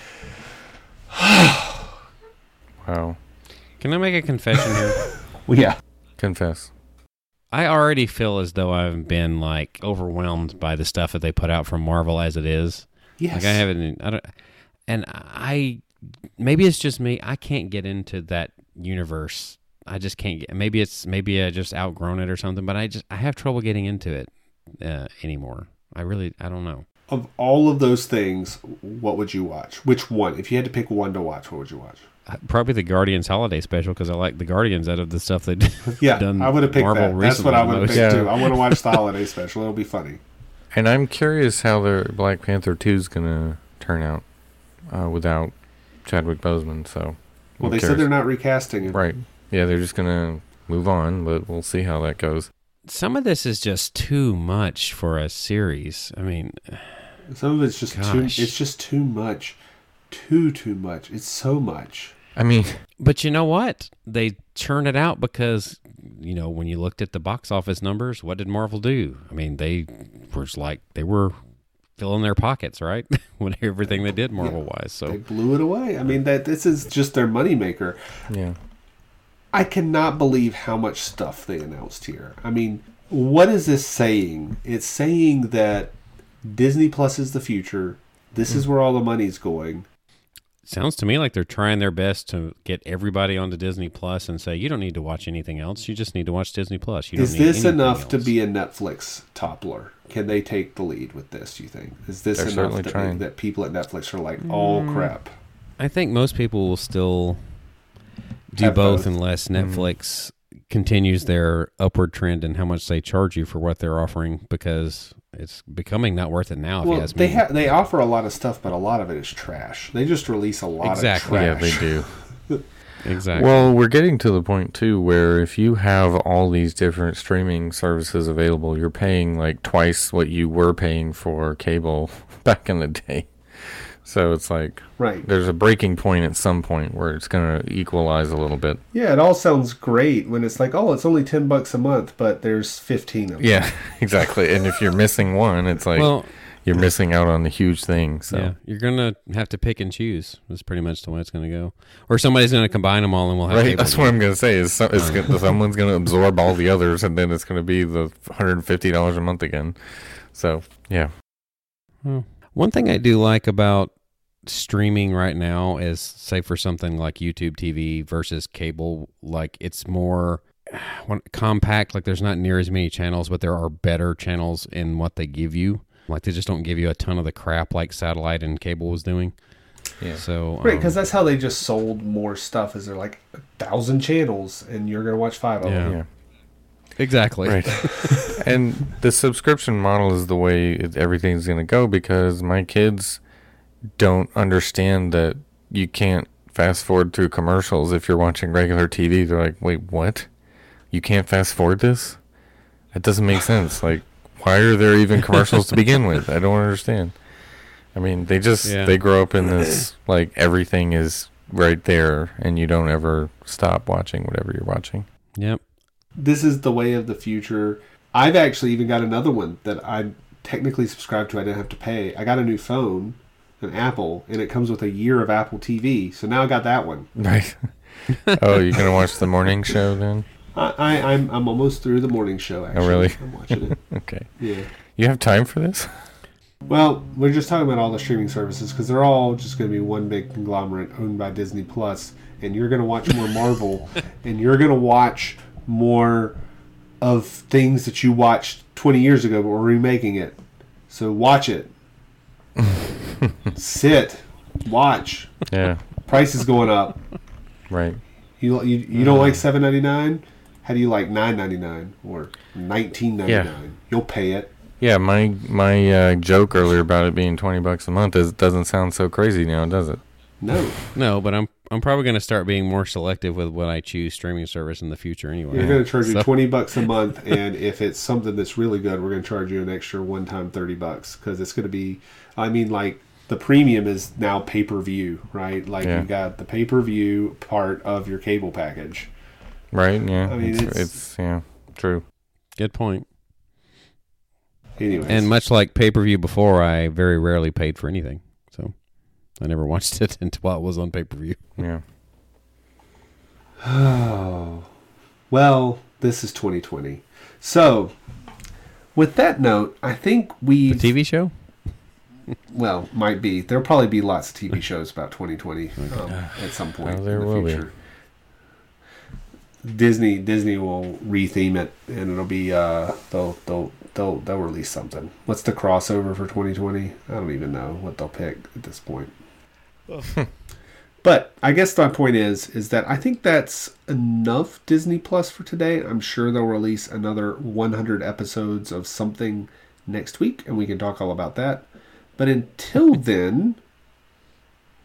Speaker 2: Wow.
Speaker 4: Can I make a confession here?
Speaker 1: Yeah.
Speaker 2: Confess.
Speaker 4: I already feel as though I've been like overwhelmed by the stuff that they put out from Marvel as it is.
Speaker 1: Yes.
Speaker 4: Like I haven't, I don't, and I maybe it's just me. I can't get into that universe. I just can't get. Maybe it's maybe I just outgrown it or something. But I just I have trouble getting into it uh, anymore. I really I don't know.
Speaker 1: Of all of those things, what would you watch? Which one? If you had to pick one to watch, what would you watch?
Speaker 4: Probably the Guardians holiday special because I like the Guardians out of the stuff they did.
Speaker 1: Yeah,
Speaker 4: done
Speaker 1: I would have picked
Speaker 4: Marvel
Speaker 1: that. That's what I would have
Speaker 4: the
Speaker 1: picked
Speaker 2: most.
Speaker 1: too. I want to watch the holiday special. It'll be funny.
Speaker 2: And I'm curious how the Black Panther 2 is gonna turn out uh, without Chadwick Boseman. So.
Speaker 1: Well,
Speaker 2: I'm
Speaker 1: they said they're not recasting it.
Speaker 2: Right. Yeah, they're just gonna move on, but we'll see how that goes.
Speaker 4: Some of this is just too much for a series. I mean,
Speaker 1: Some of it's just
Speaker 4: Gosh.
Speaker 1: too. It's just too much, too too much. It's so much.
Speaker 2: I mean,
Speaker 4: but you know what? They churn it out because you know when you looked at the box office numbers, what did Marvel do? I mean, they were just like they were filling their pockets, right? when everything they did Marvel wise. so They
Speaker 1: blew it away. I mean that this is just their moneymaker.
Speaker 2: yeah.
Speaker 1: I cannot believe how much stuff they announced here. I mean, what is this saying? It's saying that Disney Plus is the future. This is mm. where all the money's going.
Speaker 4: Sounds to me like they're trying their best to get everybody onto Disney Plus and say you don't need to watch anything else. You just need to watch Disney Plus. You don't
Speaker 1: Is
Speaker 4: need
Speaker 1: this
Speaker 4: anything
Speaker 1: enough to be a Netflix toppler? Can they take the lead with this? Do you think? Is this
Speaker 2: They're
Speaker 1: enough
Speaker 2: certainly
Speaker 1: that, that people at Netflix are like, "Oh crap"?
Speaker 4: I think most people will still do
Speaker 1: Have
Speaker 4: both,
Speaker 1: both.
Speaker 4: unless
Speaker 2: Mm.
Speaker 4: Netflix continues their upward trend in how much they charge you for what they're offering because it's becoming not worth it now. If you
Speaker 1: Well,
Speaker 4: ask
Speaker 1: they
Speaker 4: me.
Speaker 1: ha- they offer a lot of stuff, but a lot of it is trash. They just release a lot
Speaker 4: Exactly.
Speaker 1: of
Speaker 2: Yeah, they do.
Speaker 4: exactly.
Speaker 2: Well, we're getting to the point too where if you have all these different streaming services available, you're paying like twice what you were paying for cable back in the day. So it's like
Speaker 1: Right.
Speaker 2: there's a breaking point at some point where it's going to equalize a little bit.
Speaker 1: Yeah, it all sounds great when it's like, oh, it's only ten bucks a month, but there's fifteen of them.
Speaker 2: Yeah, exactly. And if you're missing one, it's like
Speaker 4: well,
Speaker 2: you're missing out on the huge thing. So
Speaker 4: yeah, you're gonna have to pick and choose. That's pretty much the way it's gonna go. Or somebody's gonna combine them all, and we'll have
Speaker 2: Right,
Speaker 4: cable
Speaker 2: that's what I'm gonna say. Is, some, is gonna, someone's gonna absorb all the others, and then it's gonna be the 150 dollars a month again. So yeah,
Speaker 4: Well, one thing I do like about streaming right now is, say, for something like YouTube TV versus cable, like it's more compact. Like there's not near as many channels, but there are better channels in what they give you. Like they just don't give you a ton of the crap like satellite and cable was doing.
Speaker 2: Yeah.
Speaker 4: So
Speaker 1: Right,
Speaker 4: um,
Speaker 1: because that's how they just sold more stuff. Is they're like a thousand channels, and you're gonna watch five of
Speaker 4: Yeah.
Speaker 1: them.
Speaker 2: yeah,
Speaker 4: exactly.
Speaker 2: right. and the subscription model is the way everything's gonna go because my kids don't understand that you can't fast forward through commercials if you're watching regular TV. They're like, wait, what? You can't fast forward this? That doesn't make sense. Like, why are there even commercials to begin with? I don't understand. I mean, they just
Speaker 4: Yeah.
Speaker 2: they grow up in this like everything is right there, and you don't ever stop watching whatever you're watching.
Speaker 4: Yep.
Speaker 1: This is the way of the future. I've actually even got another one that I technically subscribed to. I didn't have to pay. I got a new phone, an Apple, and it comes with a year of Apple TV. So now I got that one.
Speaker 2: Right. oh, you're gonna watch the morning show then?
Speaker 1: I, I I'm I'm almost through the morning show. Oh, actually,
Speaker 2: Oh, really?
Speaker 1: I'm watching it.
Speaker 2: Okay.
Speaker 1: Yeah.
Speaker 2: You have time for this?
Speaker 1: Well, we're just talking about all the streaming services because they're all just going to be one big conglomerate owned by Disney Plus, and you're going to watch more Marvel, and you're going to watch more of things that you watched 20 years ago, but we're remaking it. So watch it. Sit, watch.
Speaker 2: Yeah.
Speaker 1: Price is going up.
Speaker 2: Right.
Speaker 1: You you, you don't like 7.99? How do you like 9.99 or 19.99?
Speaker 2: Yeah.
Speaker 1: You'll pay it.
Speaker 2: Yeah, my my uh, joke earlier about it being twenty bucks a month is doesn't sound so crazy now, does it?
Speaker 1: No.
Speaker 4: No, but I'm I'm probably going to start being more selective with what I choose streaming service in the future anyway.
Speaker 1: You're going to charge you 20 bucks a month, and if it's something that's really good, we're going to charge you an extra one time 30 bucks because it's going to be, I mean, like the premium is now pay per view, right? Like
Speaker 2: Yeah.
Speaker 1: you got the pay per view part of your cable package.
Speaker 2: Right? Yeah.
Speaker 1: I mean,
Speaker 2: it's,
Speaker 1: it's-
Speaker 2: it's yeah, true.
Speaker 4: Good point.
Speaker 1: Anyways.
Speaker 4: And much like pay per view before, I very rarely paid for anything. So I never watched it until it was on pay per view.
Speaker 2: Yeah.
Speaker 1: Oh, well, this is 2020. So, with that note, I think we
Speaker 4: The TV show?
Speaker 1: Well might be there'll probably be lots of TV shows about 2020 um, at some point
Speaker 2: Oh, there
Speaker 1: in the
Speaker 2: will be.
Speaker 1: future. Disney Disney will retheme it, and it'll be uh they'll they'll they'll they'll release something. What's the crossover for 2020? I don't even know what they'll pick at this point. But I guess my point is is that I think that's enough Disney Plus for today. I'm sure they'll release another 100 episodes of something next week, and we can talk all about that. But until then,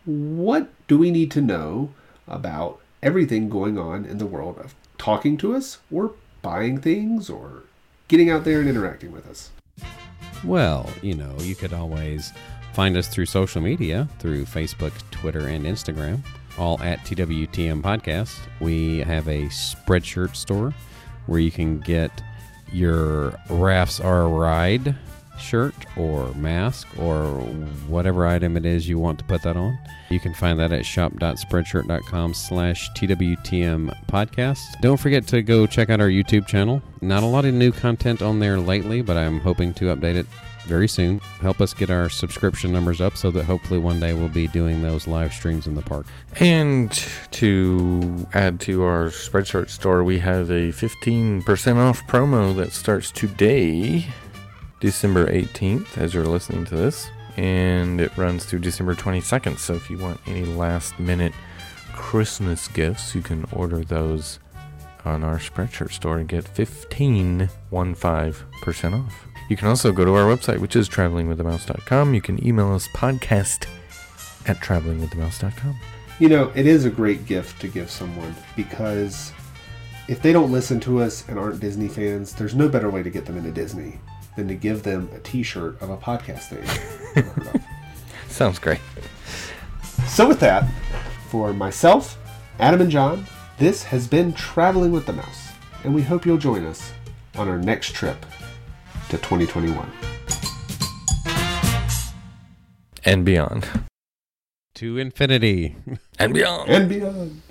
Speaker 1: what do we need to know about everything going on in the world of talking to us or buying things or getting out there and interacting with us.
Speaker 4: Well, you know, you could always find us through social media through Facebook, Twitter, and Instagram, all at TWTM Podcast. We have a Spreadshirt store where you can get your Rafts Are a Ride shirt or mask or whatever item it is you want to put that on. You can find that at shop.spreadshirt.com slash TWTM podcast. Don't forget to go check out our YouTube channel. Not a lot of new content on there lately, but I'm hoping to update it very soon. Help us get our subscription numbers up so that hopefully one day we'll be doing those live streams in the park.
Speaker 2: And to add to our Spreadshirt store, we have a 15% off promo that starts today, December 18th, as you're listening to this. And it runs through December 22nd. So if you want any last minute Christmas gifts, you can order those on our Spreadshirt store and get 15 percent off. You can also go to our website, which is travelingwiththemouse.com. You can email us podcast at travelingwiththemouse.com.
Speaker 1: You know, it is a great gift to give someone because if they don't listen to us and aren't Disney fans, there's no better way to get them into Disney than to give them a T-shirt of a podcast they never heard of.
Speaker 2: Sounds great.
Speaker 1: So with that, for myself, Adam and John, this has been Traveling with the Mouse, and we hope you'll join us on our next trip to 2021.
Speaker 2: And beyond.
Speaker 4: To infinity.
Speaker 2: And beyond.
Speaker 1: And beyond.